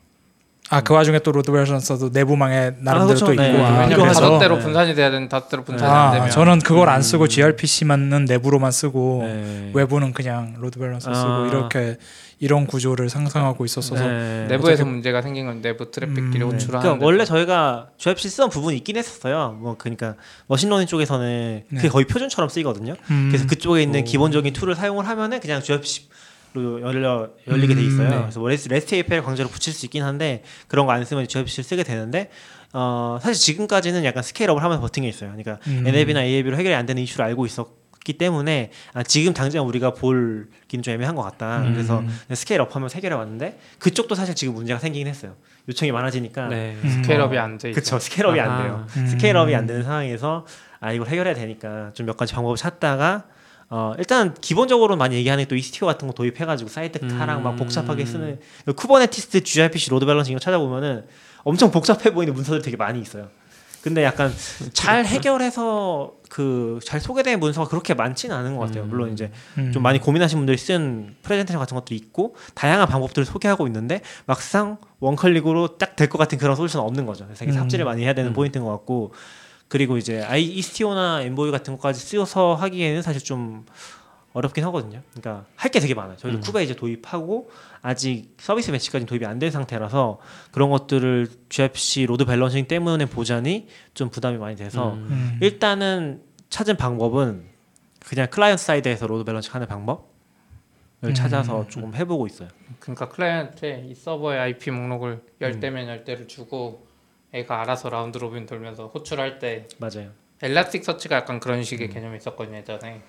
S4: 아 그 와중에 또 load balancer도 내부망에 나름대로
S3: 그렇죠.
S4: 또 있고
S3: 네.
S4: 아,
S5: 왜냐면 다섯 대로
S3: 네.
S5: 분산이 돼야 되는 다섯 대로 분산이
S4: 안아
S5: 되면
S4: 저는 그걸 안
S3: 음.
S4: 쓰고 gRPC만은 내부로만 쓰고
S3: 네.
S4: 외부는 그냥 load balancer 쓰고
S3: 아.
S4: 이렇게 이런 구조를 상상하고 있었어서
S3: 네.
S5: 내부에서 문제가 생긴 건 내부 트래픽끼리
S4: 음, 네.
S5: 호출하는.
S3: 그러니까 원래 저희가 gRPC 쓰던 부분이 있긴 했었어요. 뭐 그러니까 machine learning 쪽에서는 그게
S4: 네.
S3: 거의 표준처럼 쓰이거든요.
S4: 음,
S3: 그래서 그쪽에 있는
S2: 오.
S3: 기본적인 툴을 사용을 하면은 그냥 gRPC 로 열려 열리게 돼 있어요.
S4: 음, 네.
S3: 그래서 뭐 REST, REST API를 강제로 붙일 수 있긴 한데 그런 거 안 쓰면 gRPC를 쓰게 되는데 어, 사실 지금까지는 약간 scale up을 하면서 버틴 게 있어요. 그러니까
S4: 음.
S3: NLB나 ALB로 해결이 안 되는 이슈를 알고 있었기 때문에 아, 지금 당장 우리가 볼기는 좀 애매한 것 같다.
S4: 음.
S3: 그래서 scale up 하면서 해결해 왔는데 그쪽도 사실 지금 문제가 생기긴 했어요. 요청이 많아지니까
S2: 네.
S4: 음.
S5: scale up이 안 돼.
S3: 그쵸 scale up이 안. 돼요.
S4: 음.
S3: scale up이 안 되는 상황에서 아 이걸 해결해야 되니까 좀 몇 가지 방법을 찾다가 어 일단 기본적으로 많이 얘기하는 또 Istio 같은 거 도입해가지고 sidecar랑 막
S2: 음.
S3: 복잡하게 쓰는 Kubernetes gRPC load balancing 이거 찾아보면은 엄청 복잡해 보이는 문서들이 되게 많이 있어요. 근데 약간 잘 해결해서 그 잘 소개된 문서가 그렇게 많지는 않은 것 같아요. 물론 이제
S4: 음.
S3: 좀 많이 고민하신 분들이 쓴 프레젠테이션 같은 것들이 있고 다양한 방법들을 소개하고 있는데 막상 one click으로 딱 될 것 같은 그런 솔루션은 없는 거죠. 그래서
S4: 음.
S3: 삽질을 많이 해야 되는 포인트인 것 같고 그리고 이제 아이 Istio나 Envoy 같은 것까지 쓰여서 하기에는 사실 좀 어렵긴 하거든요. 그러니까 할 게 되게 많아요. 저희도
S2: 음.
S3: kube 이제 도입하고 아직 service mesh까지 도입이 안 된 상태라서 그런 것들을 gRPC load balancing 때문에 보자니 좀 부담이 많이 돼서
S2: 음.
S4: 음.
S3: 일단은 찾은 방법은 그냥 client side에서 load balancing 하는 방법을
S4: 음.
S3: 찾아서 조금 해보고 있어요.
S5: 그러니까 클라이언트에 이 서버의 IP 목록을
S3: 음.
S5: 열 대면 열 대를 주고 얘가 알아서 round robin 돌면서 호출할 때
S3: 맞아요.
S5: Elasticsearch가 약간 그런 식의
S3: 음.
S5: 개념이 있었거든요 예전에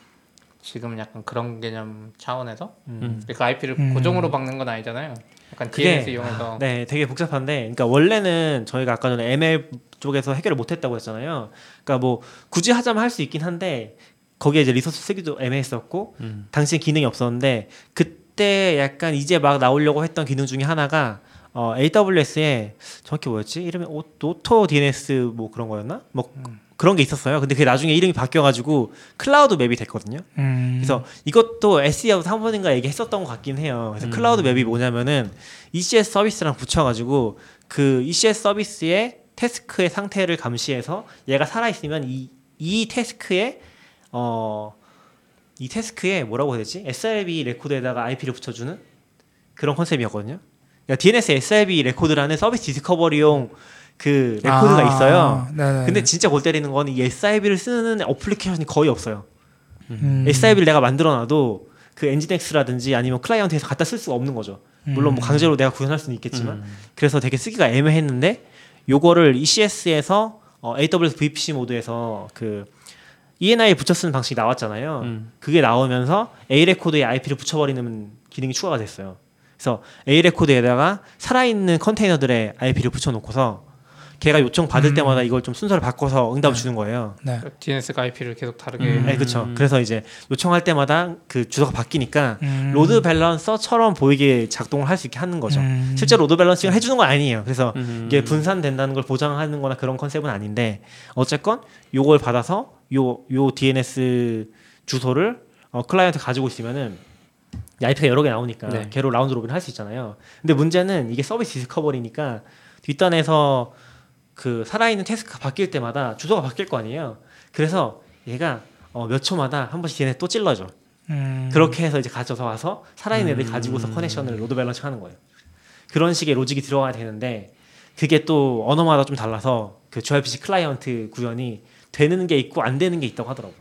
S5: 지금 약간 그런 개념 차원에서
S2: 음.
S5: 그러니까 IP를
S4: 음.
S5: 고정으로 박는 건 아니잖아요 약간
S3: 그게-
S5: DNS 이용해서
S3: 네, 되게 복잡한데, 그러니까 원래는 저희가 아까 전에 ML 쪽에서 해결을 못했다고 했잖아요. 그러니까 뭐 굳이 하자면 할 수 있긴 한데 거기에 이제 리소스 쓰기도 애매했었고
S2: 음.
S3: 당시에 기능이 없었는데 그때 약간 이제 막 나오려고 했던 기능 중에 하나가 어, AWS에 정확히 뭐였지? 이름이 오, auto DNS 뭐 그런 거였나? 뭐 그런 게 있었어요. 근데 그게 나중에 이름이 바뀌어가지고 Cloud Map이 됐거든요.
S4: 음.
S3: 그래서 이것도 SE하고 한 번인가 얘기했었던 것 같긴 해요. 그래서
S2: 음.
S3: Cloud Map이 뭐냐면은 ECS 서비스랑 붙여가지고 그 ECS 서비스의 task의 상태를 감시해서 얘가 살아 있으면 이, 이 task에 어, 이 task에 뭐라고 해야 되지? SRV 레코드에다가 IP를 붙여주는 그런 컨셉이었거든요. 그러니까 DNS SRV 레코드라는 service discovery용 그 레코드가
S4: 아,
S3: 있어요.
S4: 네네.
S3: 근데 진짜 골 때리는 건 이 SRV를 쓰는 application이 거의 없어요.
S4: 음.
S3: SRV를 내가 만들어놔도 그 Nginx라든지 아니면 클라이언트에서 갖다 쓸 수가 없는 거죠. 물론 뭐
S4: 음.
S3: 강제로 내가 구현할 수는 있겠지만
S2: 음.
S3: 그래서 되게 쓰기가 애매했는데 요거를 ECS에서 어, AWS VPC 모드에서 그 ENI에 붙여 쓰는 방식이 나왔잖아요.
S2: 음.
S3: 그게 나오면서 A 레코드에 IP를 붙여버리는 기능이 추가가 됐어요. 그래서 A 레코드에다가 살아있는 컨테이너들의 IP를 붙여놓고서 걔가 요청 받을
S4: 음.
S3: 때마다 이걸 좀 순서를 바꿔서 응답을
S4: 네.
S3: 주는 거예요.
S4: 네.
S5: DNS가 IP를 계속 다르게
S4: 음.
S3: 네, 그렇죠. 그래서 이제 요청할 때마다 그 주소가 바뀌니까
S4: 음.
S3: load balancer처럼 보이게 작동을 할 수 있게 하는 거죠.
S4: 음.
S3: 실제 load balancing을 해주는 건 아니에요. 그래서
S2: 음.
S3: 이게 분산된다는 걸 보장하는 거나 그런 컨셉은 아닌데 어쨌건 요걸 받아서 요 요 DNS 주소를 어, 클라이언트 가지고 있으면은 이 IP가 여러 개 나오니까
S2: 네.
S3: 걔로 round robin 할 수 있잖아요. 근데 문제는 이게 service discovery니까 뒷단에서 그 살아있는 task가 바뀔 때마다 주소가 바뀔 거 아니에요. 그래서 얘가 어, 몇 초마다 한 번씩 얘네 또 찔러줘.
S4: 음.
S3: 그렇게 해서 이제 가져서 와서 살아있는 애들
S2: 음.
S3: 가지고서 connection을 load balancing 하는 거예요. 그런 식의 로직이 들어가야 되는데 그게 또 언어마다 좀 달라서 그 gRPC 클라이언트 구현이 되는 게 있고 안 되는 게 있다고 하더라고.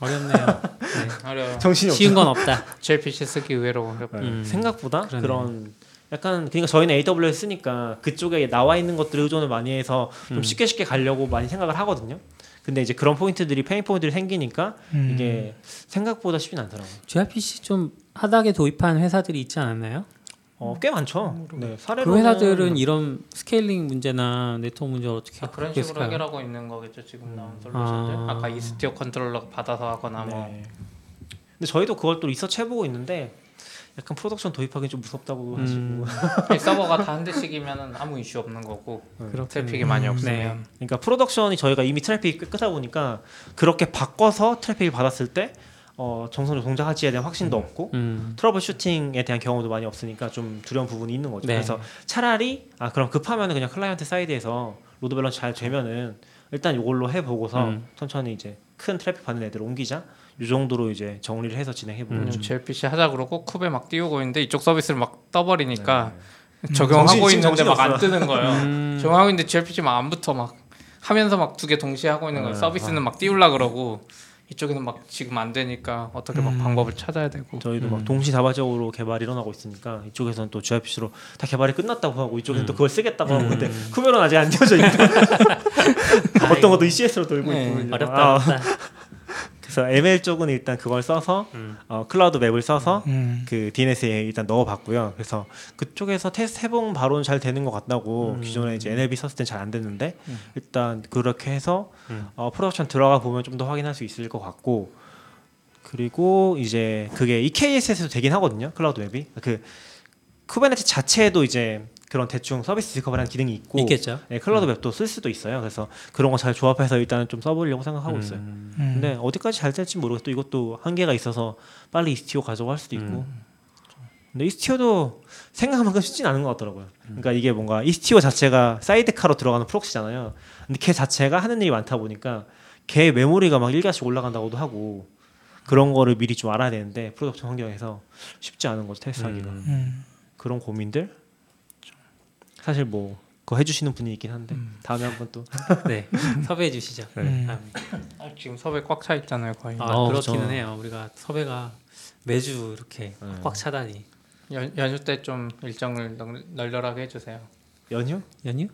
S2: 어렵네요.
S5: 어려워
S3: 정신이
S2: 쉬운 건 없다.
S5: gRPC 쓰기 의외로 어렵고
S2: 음.
S3: 생각보다
S2: 그러네요.
S3: 그런 약간 그러니까 저희는 AWS 쓰니까 그쪽에 나와 있는 것들을 의존을 많이 해서 좀
S2: 음.
S3: 쉽게 쉽게 가려고 많이 생각을 하거든요. 근데 이제 그런 포인트들이 pain point들이 생기니까
S4: 음.
S3: 이게 생각보다 쉽진 않더라고요.
S2: gRPC 좀 하닥에 도입한 회사들이 있지 않았나요?
S3: 어, 꽤 많죠. 네, 사례로
S2: 그 회사들은 이런 scaling 문제나 네트워크 문제를 어떻게
S5: 아, 그런? 식으로 해결하고 있는 거겠죠 지금 나온
S3: 음.
S5: 솔루션들
S2: 아.
S5: 아. 까 Istio controller 받아서 하거나 뭐
S3: 네. 근데 저희도 그걸 또 리서치 해보고 있는데 약간 production 도입하기 좀 무섭다고
S2: 음.
S3: 하시고
S5: 이 서버가 다 한 대씩이면 아무 이슈 없는 거고
S3: 음.
S5: 트래픽이 많이
S4: 음,
S5: 없으면
S3: 그러니까 production이 저희가 이미 트래픽이 크다 보니까 그렇게 바꿔서 트래픽을 받았을 때 어, 정상적으로 동작할지에 대한 확신도 없고
S2: 음.
S3: troubleshooting에 대한 경험도 많이 없으니까 좀 두려운 부분이 있는 거죠.
S2: 네.
S3: 그래서 차라리 아 그럼 급하면 그냥 client side에서 load balance 잘 되면은 일단 이걸로 해보고서
S2: 음.
S3: 천천히 이제 큰 트래픽 받는 애들 옮기자. 이 정도로 이제 정리를 해서 진행해보고
S2: 음.
S3: 좀
S5: gRPC 하자 그러고 Kube에 막 띄우고 있는데 이쪽 서비스를 막 떠버리니까
S3: 네.
S5: 적용하고
S3: 정신이-
S5: 있는데
S3: 정신이
S5: 막 안. 뜨는 거예요.
S2: 음.
S5: 적용하고 있는데 gRPC 막 안 붙어 막 하면서 막 두 개 동시에 하고 있는 거예요.
S3: 네.
S5: 서비스는 막 띄우려 그러고 이쪽에는 막 지금 안 되니까 어떻게 막
S4: 음.
S5: 방법을 찾아야 되고
S3: 저희도
S2: 음.
S3: 막 동시다발적으로 개발이 일어나고 있으니까 이쪽에서는 또 gRPC로 다 개발이 끝났다고 하고 이쪽에는
S2: 음.
S3: 또 그걸 쓰겠다고 하고
S2: 음.
S3: 근데 Kube로는 아직 안 되어져 있고 어떤 것도 ECS로 돌고
S5: 네,
S3: 있고
S2: 어렵다.
S3: 아,
S2: 어렵다.
S3: 그래서 ML 쪽은 일단 그걸 써서
S2: 음.
S3: 어, Cloud Map을 써서
S4: 음.
S3: 그 DNS에 일단 넣어봤고요. 그래서 그쪽에서 테스트 해보면 바로는 잘 되는 것 같다고
S2: 음.
S3: 기존에 이제 NLB 썼을 땐 잘 안 됐는데
S5: 음.
S3: 일단 그렇게 해서
S2: 음.
S3: 어, production 들어가 보면 좀 더 확인할 수 있을 것 같고 그리고 이제 그게 EKS에서도 되긴 하거든요. Cloud Map이 그 Kubernetes 자체에도 이제 그런 대충 service discovery라는 기능이 있고
S2: 있겠죠.
S3: 네, Cloud Map도 쓸 수도 있어요. 그래서 그런 거 잘 조합해서 일단은 좀 써보려고 생각하고 있어요.
S2: 음.
S4: 음.
S3: 근데 어디까지 잘 될지 모르겠고 또 이것도 한계가 있어서 빨리 Istio 가려고 할 수도 있고
S2: 음.
S3: 근데 Istio도 생각한 만큼 쉽진 않은 것 같더라고요 그러니까 이게 뭔가 Istio 자체가 sidecar로 들어가는 proxy잖아요 근데 걔 자체가 하는 일이 많다 보니까 걔 메모리가 막 1기가씩 올라간다고도 하고 그런 거를 미리 좀 알아야 되는데 production 환경에서 쉽지 않은 거죠 테스트하기가
S2: 음.
S4: 음.
S3: 그런 고민들 사실 뭐 그거 해주시는 분이 있긴 한데
S2: 음.
S3: 다음에 한번 또
S2: 네. 섭외해 주시죠.
S4: 음.
S2: 다음에.
S5: 아, 지금 섭외 꽉 차 있잖아요 거의.
S2: 아,
S3: 어,
S2: 그렇기는
S3: 그렇죠.
S2: 해요. 우리가 섭외가 매주 이렇게
S3: 네.
S2: 꽉 차다니.
S5: 연, 연휴 때 좀 일정을 널, 널널하게 해주세요.
S3: 연휴?
S2: 연휴?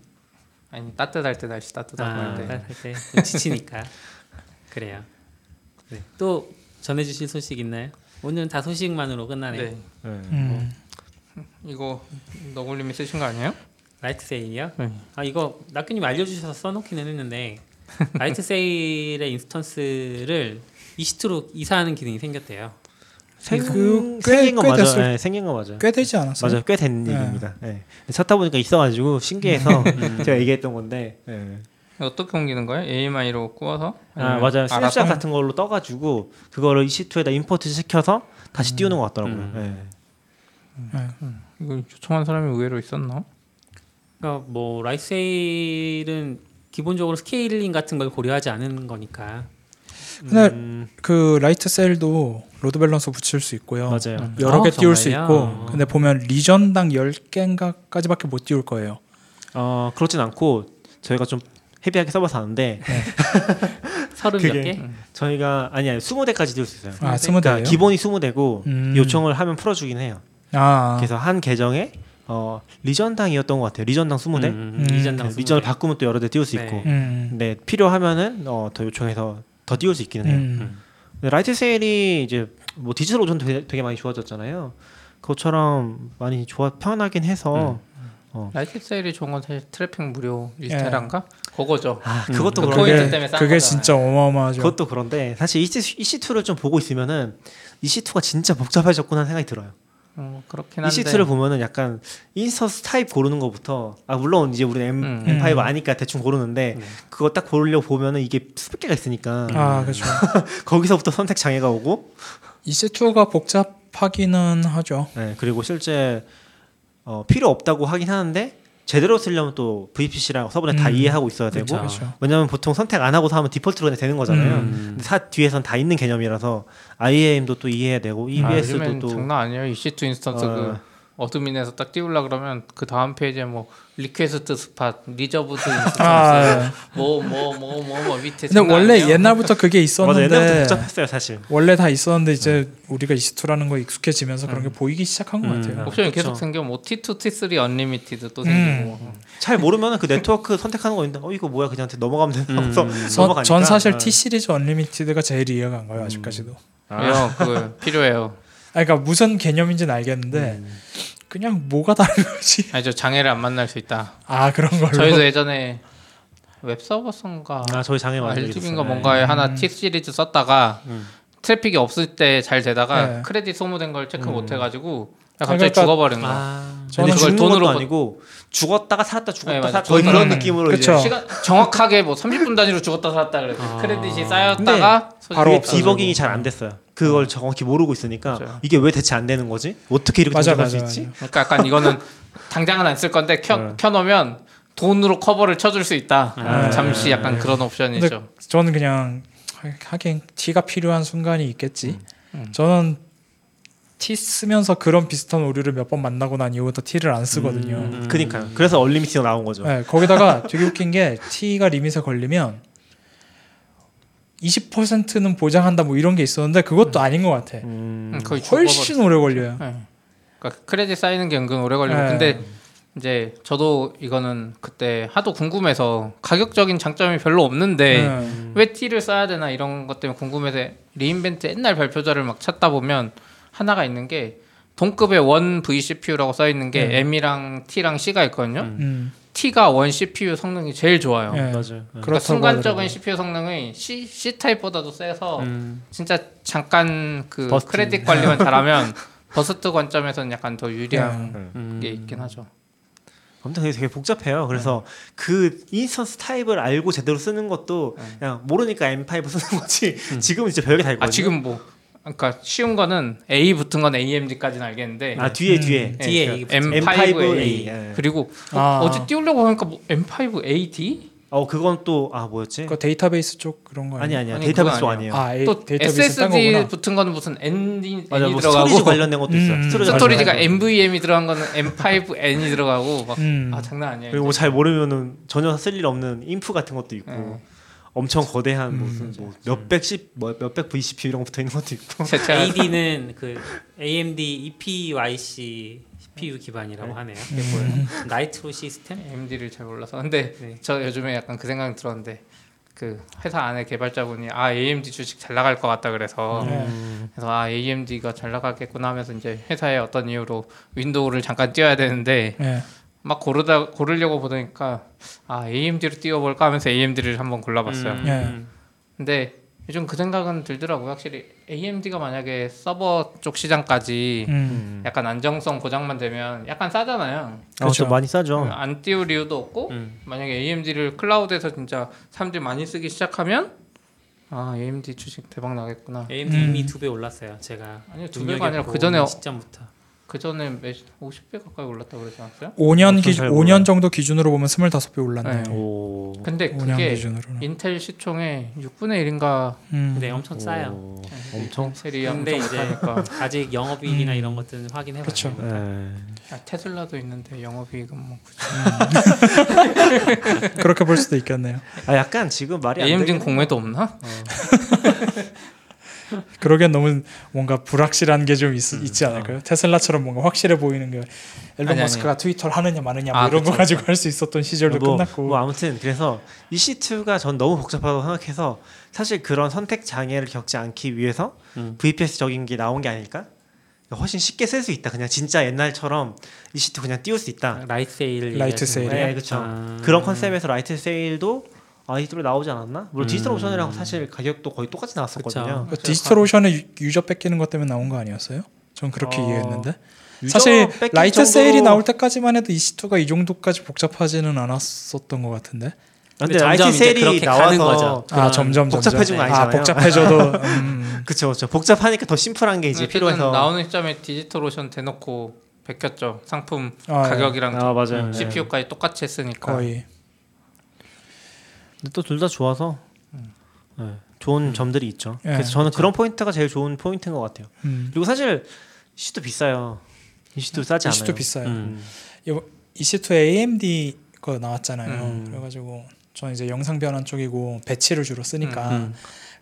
S5: 아니 따뜻할 때 날씨 따뜻하고
S2: 아,
S5: 할 때.
S2: 할때 지치니까. 그래요. 네. 또 전해주실 소식 있나요? 오늘은 다 소식만으로 끝나네요.
S5: 네.
S3: 네.
S4: 음.
S5: 이거 너굴님이 쓰신 거 아니에요?
S2: Lightsail이요?
S5: 네.
S2: 아 이거 낙규님 알려주셔서 써놓기는 했는데 Lightsail의 instance를 EC2로 이사하는 기능이 생겼대요.
S3: 생,
S4: 그 꽤-
S3: 생긴 거
S4: 꽤
S3: 맞아요.
S4: 됐을-
S3: 네, 생긴 거 맞아요.
S4: 꽤 되지 않았어요?
S3: 맞아요. 꽤된
S4: 네.
S3: 얘기입니다. 네. 찾다 보니까 있어가지고 신기해서
S2: 음.
S3: 제가 얘기했던 건데. 네.
S5: 어떻게 옮기는 거예요? AMI로 구워서?
S3: 아 맞아요. 스냅샷 같은 걸로 떠가지고 그거를 EC2에다 import 시켜서 다시 띄우는 것 같더라고요.
S2: 음.
S3: 네.
S5: 이거 요청한 사람이 의외로 있었나?
S2: 그러니까 뭐 Lightsail은 기본적으로 scaling 같은 걸 고려하지 않은 거니까.
S4: 근데
S3: 음,
S4: 그 Lightsail도 load balancer 붙일 수 있고요.
S3: 맞아요.
S5: 음.
S4: 여러 개
S2: 어,
S4: 띄울 수
S2: 정말요?
S4: 있고
S2: 어.
S4: 근데 보면 region당 10개인가까지밖에 못 띄울 거예요.
S3: 어 그렇진 않고 저희가 좀 heavy하게 써봐서 아는데
S2: 서른
S3: 그게-
S2: 몇 개?
S3: 저희가 아니 아니 20대까지 띄울 수 있어요.
S4: 아,
S3: 그러니까
S4: 20대예요?
S3: 기본이 20대고
S4: 음.
S3: 요청을 하면 풀어주긴 해요.
S4: 아.
S3: 그래서 한 계정에 어, region당이었던 것 같아요. region당 20대.
S2: 음,
S4: 음.
S2: region당
S3: 네, region을
S2: 20대.
S3: 바꾸면 또 여러 대 띄울 수
S2: 네.
S3: 있고.
S4: 음.
S3: 근데 필요하면은 어, 더 요청해서 더 띄울 수 있기는 해요.
S4: 음.
S3: 근데 Lightsail이 이제 뭐 DigitalOcean 되게, 되게 많이 좋아졌잖아요. 그것처럼 많이 좋아 편하긴 해서
S5: Lightsail이 좋은 건 사실 트래픽 무료 1테란가? 그거죠.
S3: 아 그것도
S5: 그
S3: 그런데
S4: 그게, 그게. 진짜 어마어마하죠.
S3: 그것도 그런데 사실 EC, EC2를 좀 보고 있으면은 EC2가 진짜 복잡해졌구나 생각이 들어요.
S5: 어, 그렇긴 한데.
S3: EC2를 보면은 약간 instance 타입 고르는 것부터 아 물론 이제 우리는 M,
S5: 음.
S3: M5
S4: 음.
S3: 아니까 대충 고르는데
S2: 네.
S3: 그거 딱 고르려고 보면은 이게 수백 개가 있으니까
S4: 아 그렇죠.
S3: 거기서부터 선택 장애가 오고
S4: EC2가 복잡하기는 하죠.
S3: 네, 그리고 실제 어, 필요 없다고 하긴 하는데 제대로 쓰려면 또 VPC랑 subnet 다
S4: 음.
S3: 이해하고 있어야 되고
S2: 그쵸.
S4: 그렇죠.
S3: 왜냐면 보통 선택 안 하고서 하면 default로 그냥 되는 거잖아요.
S2: 음.
S3: 근데 사 뒤에선 다 있는 개념이라서 IAM도 또 이해해야 되고
S5: 아,
S3: EBS도
S5: 요즘엔
S3: 또
S5: 장난 아니에요. EC2 instance
S3: 어.
S5: 그 admin에서 딱 띄우려 그러면 그 다음 페이지에 뭐 request spot, reserved instance,
S4: 아,
S5: 뭐뭐 뭐 뭐 뭐 밑에.
S4: 근데 원래
S5: 아니에요.
S4: 옛날부터 그게
S3: 맞아 옛날부터
S4: 있었는데
S3: 복잡했어요 사실.
S4: 원래 다 있었는데 이제 우리가 EC2라는 거 익숙해지면서 그런 게
S3: 음.
S4: 보이기 시작한 것
S2: 음.
S4: 같아요.
S5: 옵션이
S3: 그쵸.
S5: 계속 생겨 뭐 T2, T3 unlimited 또
S4: 음.
S5: 생기고.
S3: 잘 모르면은 그 네트워크 선택하는 거 있는데 어 이거 뭐야 그냥 넘어가면 되나
S2: 음.
S4: 저-
S3: 넘어가니까.
S4: 전 사실
S3: 어.
S4: T 시리즈 unlimited가 제일 이해가 안 가요 아직까지도.
S3: 아.
S5: 그거 필요해요.
S4: 아, 그러니까 무슨 개념인지는 알겠는데
S3: 음.
S4: 그냥 뭐가 다른 거지?
S5: 아니 저 장애를 안 만날 수 있다.
S4: 아 그런 걸로.
S5: 저희도 예전에 웹 서버에선가
S3: 아 저희 장애 많이
S5: RGB인가
S3: 있었어요.
S5: 뭔가에
S4: 음.
S5: 하나 T 시리즈 썼다가
S3: 음.
S5: 트래픽이 없을 때 잘 되다가
S4: 네.
S5: 크레딧 소모된 걸 체크
S3: 음.
S5: 못 해가지고
S4: 아,
S5: 갑자기
S4: 그러니까-
S5: 죽어버린 거야.
S2: 아,
S3: 근데
S4: 저는
S3: 죽는
S5: 그걸 돈으로
S3: 아니고 죽었다가 살았다 죽었다
S5: 네.
S3: 살았다 거의. 그런
S4: 음.
S3: 느낌으로
S4: 그쵸.
S3: 이제
S5: 시간 정확하게 뭐 30분 단위로 죽었다 살았다 그래.
S2: 아.
S5: 크레딧이 쌓였다가
S4: 바로.
S3: 디버깅이 잘 안 됐어요. 그걸 정확히 모르고 있으니까
S5: 맞아요.
S3: 이게 왜 대체 안 되는 거지? 어떻게 이렇게
S4: 맞아
S3: 수. 있지?
S4: 맞아.
S5: 그러니까 약간 이거는 당장은 안 쓸 건데 켜
S3: 네.
S5: 켜놓으면 돈으로 커버를 쳐줄 수 있다.
S2: 아.
S5: 잠시 약간
S3: 네.
S5: 그런 옵션이죠.
S4: 저는 그냥 하- 하긴 T가 필요한 순간이 있겠지.
S5: 음.
S4: 저는 T 쓰면서 그런 비슷한 오류를 몇 번 만나고 난 이후부터 T를 안 쓰거든요.
S2: 음.
S3: 그니까요. 그래서 얼리미티가 나온 거죠.
S4: 네, 거기다가 되게 웃긴 게 T가 리밋에 걸리면 20%는 보장한다 뭐 이런 게 있었는데 그것도 아닌 것 같아.
S3: 음,
S5: 음, 거의
S4: 훨씬 오래 걸려요.
S5: 네. 그러니까 크레딧 쌓이는 게 은근 오래 걸리고
S4: 네.
S5: 근데 이제 저도 이거는 그때 하도 궁금해서 가격적인 장점이 별로 없는데
S4: 네.
S5: 왜 T를 써야 되나 이런 것 때문에 궁금해서 리인벤트 옛날 발표자를 막 찾다 보면 하나가 있는 게 동급의 one vCPU라고 써 있는 게
S4: 네.
S5: M이랑 T랑 C가 있거든요.
S2: 음.
S4: 음,
S5: T가 one CPU 성능이 제일 좋아요.
S4: 네.
S3: 맞아요.
S5: 그러니까
S4: 그렇다고
S5: 순간적인
S4: 하더라고요.
S5: CPU 성능이 C, C 타입보다도 세서
S2: 음.
S5: 진짜 잠깐 그 burst. credit 관리만 잘하면 burst 관점에서는 약간 더 유리한
S3: 네.
S2: 음.
S5: 게 있긴 하죠.
S3: 아무튼 되게, 되게 복잡해요. 그래서 그 instance 타입을 알고 제대로 쓰는 것도
S5: 네.
S3: 그냥 모르니까 M5 쓰는 거지. 지금은 진짜 별게 다 있거든요.
S5: 아 지금 뭐 그러니까 쉬운 거는 A 붙은 건 AMD까지는 알겠는데
S3: 아 뒤에
S4: 음.
S3: 뒤에
S5: 예,
S2: 뒤에
S5: 그
S2: A 붙죠.
S5: M5A
S3: M5A, 예.
S5: 그리고 어,
S4: 아.
S5: 어 제 띄우려고 하니까 뭐 M5AD
S3: 어 그건 또 아 뭐였지?
S4: 그 데이터베이스 쪽 그런 거
S3: 아니 아니야
S5: 아니,
S3: 데이터베이스 아니에요.
S4: 아, 에이,
S5: 또 SSD. 붙은 거는 무슨 N이
S3: 맞아
S5: N이
S3: 뭐
S5: 들어가고
S3: storage 관련된 것도 있어요.
S4: 음,
S5: storage storage가
S3: 거.
S5: NVM이 들어간 거는 M5N이 들어가고 막
S4: 음.
S5: 아 장난 아니에요.
S3: 그리고 뭐잘 모르면은 전혀 쓸 일 없는 Inf 같은 것도 있고
S5: 예.
S3: 엄청 거대한
S4: 음.
S3: 무슨 뭐 몇백십 뭐 몇백 vCPU 이런 거 붙어 있는 것도 있고.
S2: AD는 그 AMD EPYC CPU 기반이라고 하네요. 이게 뭐예요? Nitro 시스템?
S5: AMD를 잘 몰라서 근데
S2: 네.
S5: 저 요즘에 약간 그 생각 들었는데 그 회사 안에 개발자분이 아 AMD 주식 잘 나갈 것 같다 그래서
S4: 네.
S3: 음.
S5: 그래서 아 AMD가 잘 나가겠구나 하면서 이제 회사에 어떤 이유로 윈도우를 잠깐 띄워야 되는데
S4: 예.
S5: 막 고르다 고르려고 보니까 아 AMD로 띄워볼까 하면서 AMD를 한번 골라봤어요.
S2: 음,
S4: 예.
S2: 음.
S5: 근데 요즘 그 생각은 들더라고요. 확실히 AMD가 만약에 서버 쪽 시장까지
S4: 음.
S5: 약간 안정성 보장만 되면 약간 싸잖아요.
S3: 아,
S4: 그렇죠.
S3: 좀 많이 싸죠.
S5: 안 띄울 이유도 없고
S2: 음.
S5: 만약에 AMD를 클라우드에서 진짜 사람들이 많이 쓰기 시작하면 아 AMD 주식 대박 나겠구나.
S2: AMD
S4: 음.
S2: 이미 두 배 올랐어요. 제가
S5: 아니요 두 배가 아니라 그 전에
S2: 시점부터.
S5: 그 전에 50배 가까이 올랐다 그러지 않았어요?
S4: 5년
S3: 어, 기잘
S4: 5년 정도 기준으로 보면 25배 올랐네요.
S5: 네.
S3: 오.
S5: 근데
S4: 5년
S5: 그게
S4: 기준으로는.
S5: 인텔 시총의 6분의 1인가
S4: 음.
S2: 근데 엄청 싸요.
S3: 오. 엄청.
S5: 인텔이
S2: 근데
S5: 엄청
S2: 이제 아직 영업이익이나
S4: 음.
S2: 이런 것들은 확인해 봐야
S4: 그쵸.
S2: 돼요.
S3: 예.
S5: 야, 테슬라도 있는데 영업이익은 뭐 굳이
S4: 그렇게 볼 수도 있겠네요.
S3: 아 약간 지금 말이 안
S5: AMD는
S3: 되긴
S5: 공매도 없나?
S4: 그러기엔 너무 뭔가 불확실한 게 좀 있지 않을까요? 테슬라처럼 뭔가 확실해 보이는 게 앨런
S5: 아니,
S4: 머스크가 트위터를 하느냐 마느냐 뭐
S5: 아,
S4: 이런 거
S5: 그쵸,
S4: 가지고 할 수 있었던 시절도
S3: 뭐,
S4: 끝났고.
S3: 뭐 아무튼 그래서 EC2가 전 너무 복잡하다고 생각해서 사실 그런 선택 장애를 겪지 않기 위해서
S2: 음.
S3: VPS적인 게 나온 게 아닐까? 훨씬 쉽게 쓸 수 있다. 그냥 진짜 옛날처럼 EC2 그냥 띄울 수 있다.
S4: Lightsail Light?
S2: 거예요?
S3: 네, 그렇죠.
S2: 아.
S3: 그런 컨셉에서 Lightsail도 아 이쪽으로 나오지 않았나? 물론
S2: 음.
S3: DigitalOcean이랑 사실 가격도 거의 똑같이 나왔었거든요.
S4: 그 디지털 오션에 유- 유저 뺏기는 것 때문에 나온 거 아니었어요? 전 그렇게
S3: 어,
S4: 이해했는데. 사실 Light
S3: 정도로-
S4: sail이 나올 때까지만 해도 EC2가 이 정도까지 복잡하지는 않았었던 것 같은데.
S3: 근데 Lightsail이 나와서
S2: 거죠.
S4: 아
S2: 그런
S4: 점점
S3: 복잡해진 거.
S4: 아
S3: 아니잖아요.
S4: 복잡해져도 음,
S3: 그쵸 그쵸 복잡하니까 더 심플한 게 이제 필요해서
S5: 나오는 시점에 DigitalOcean 대놓고 베꼈죠. 상품
S4: 아,
S5: 가격이랑
S3: 아 맞아요.
S2: 음,
S3: 네.
S5: CPU까지 똑같이 했으니까.
S4: 거의
S3: 또 둘 다 좋아서 네, 좋은 점들이 있죠.
S4: 예,
S3: 그래서 저는 그런 포인트가 제일 좋은 포인트인 것 같아요.
S4: 음.
S3: 그리고 사실 EC2도 비싸요. EC2도 싸지 않아요.
S4: EC2 비싸요.
S2: 음.
S4: EC2 AMD 거 나왔잖아요.
S3: 음.
S4: 그래가지고 저는 이제 영상 변환 쪽이고 Batch를 주로 쓰니까
S2: 음.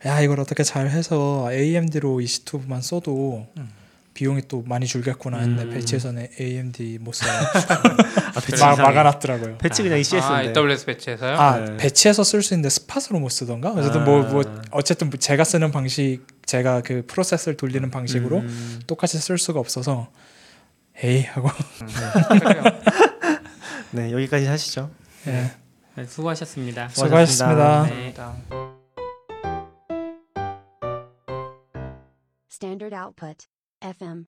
S4: 야 이걸 어떻게 잘 해서 AMD로 EC2만 써도
S5: 음.
S4: 비용이 또 많이 줄겠구나 했는데
S2: 음.
S4: Batch에서는 AMD 못 써요.
S3: 아, Batch
S4: 막
S3: 이상해.
S4: 막아놨더라고요.
S3: Batch 그냥
S5: 아,
S3: ECS인데.
S5: AWS Batch에서요?
S4: 아
S3: 네.
S4: Batch에서 쓸 수 있는데 spot으로 못 쓰던가. 어쨌든 뭐뭐
S3: 아.
S4: 어쨌든 뭐 제가 쓰는 방식, 제가 그 프로세서를 돌리는 방식으로
S2: 음.
S4: 똑같이 쓸 수가 없어서 에이 하고
S5: 그래요.
S3: 네 여기까지 하시죠.
S4: 예.
S2: 네, 수고하셨습니다.
S4: 수고하셨습니다.
S2: 네.
S5: 감사합니다.
S1: Standard output. FM.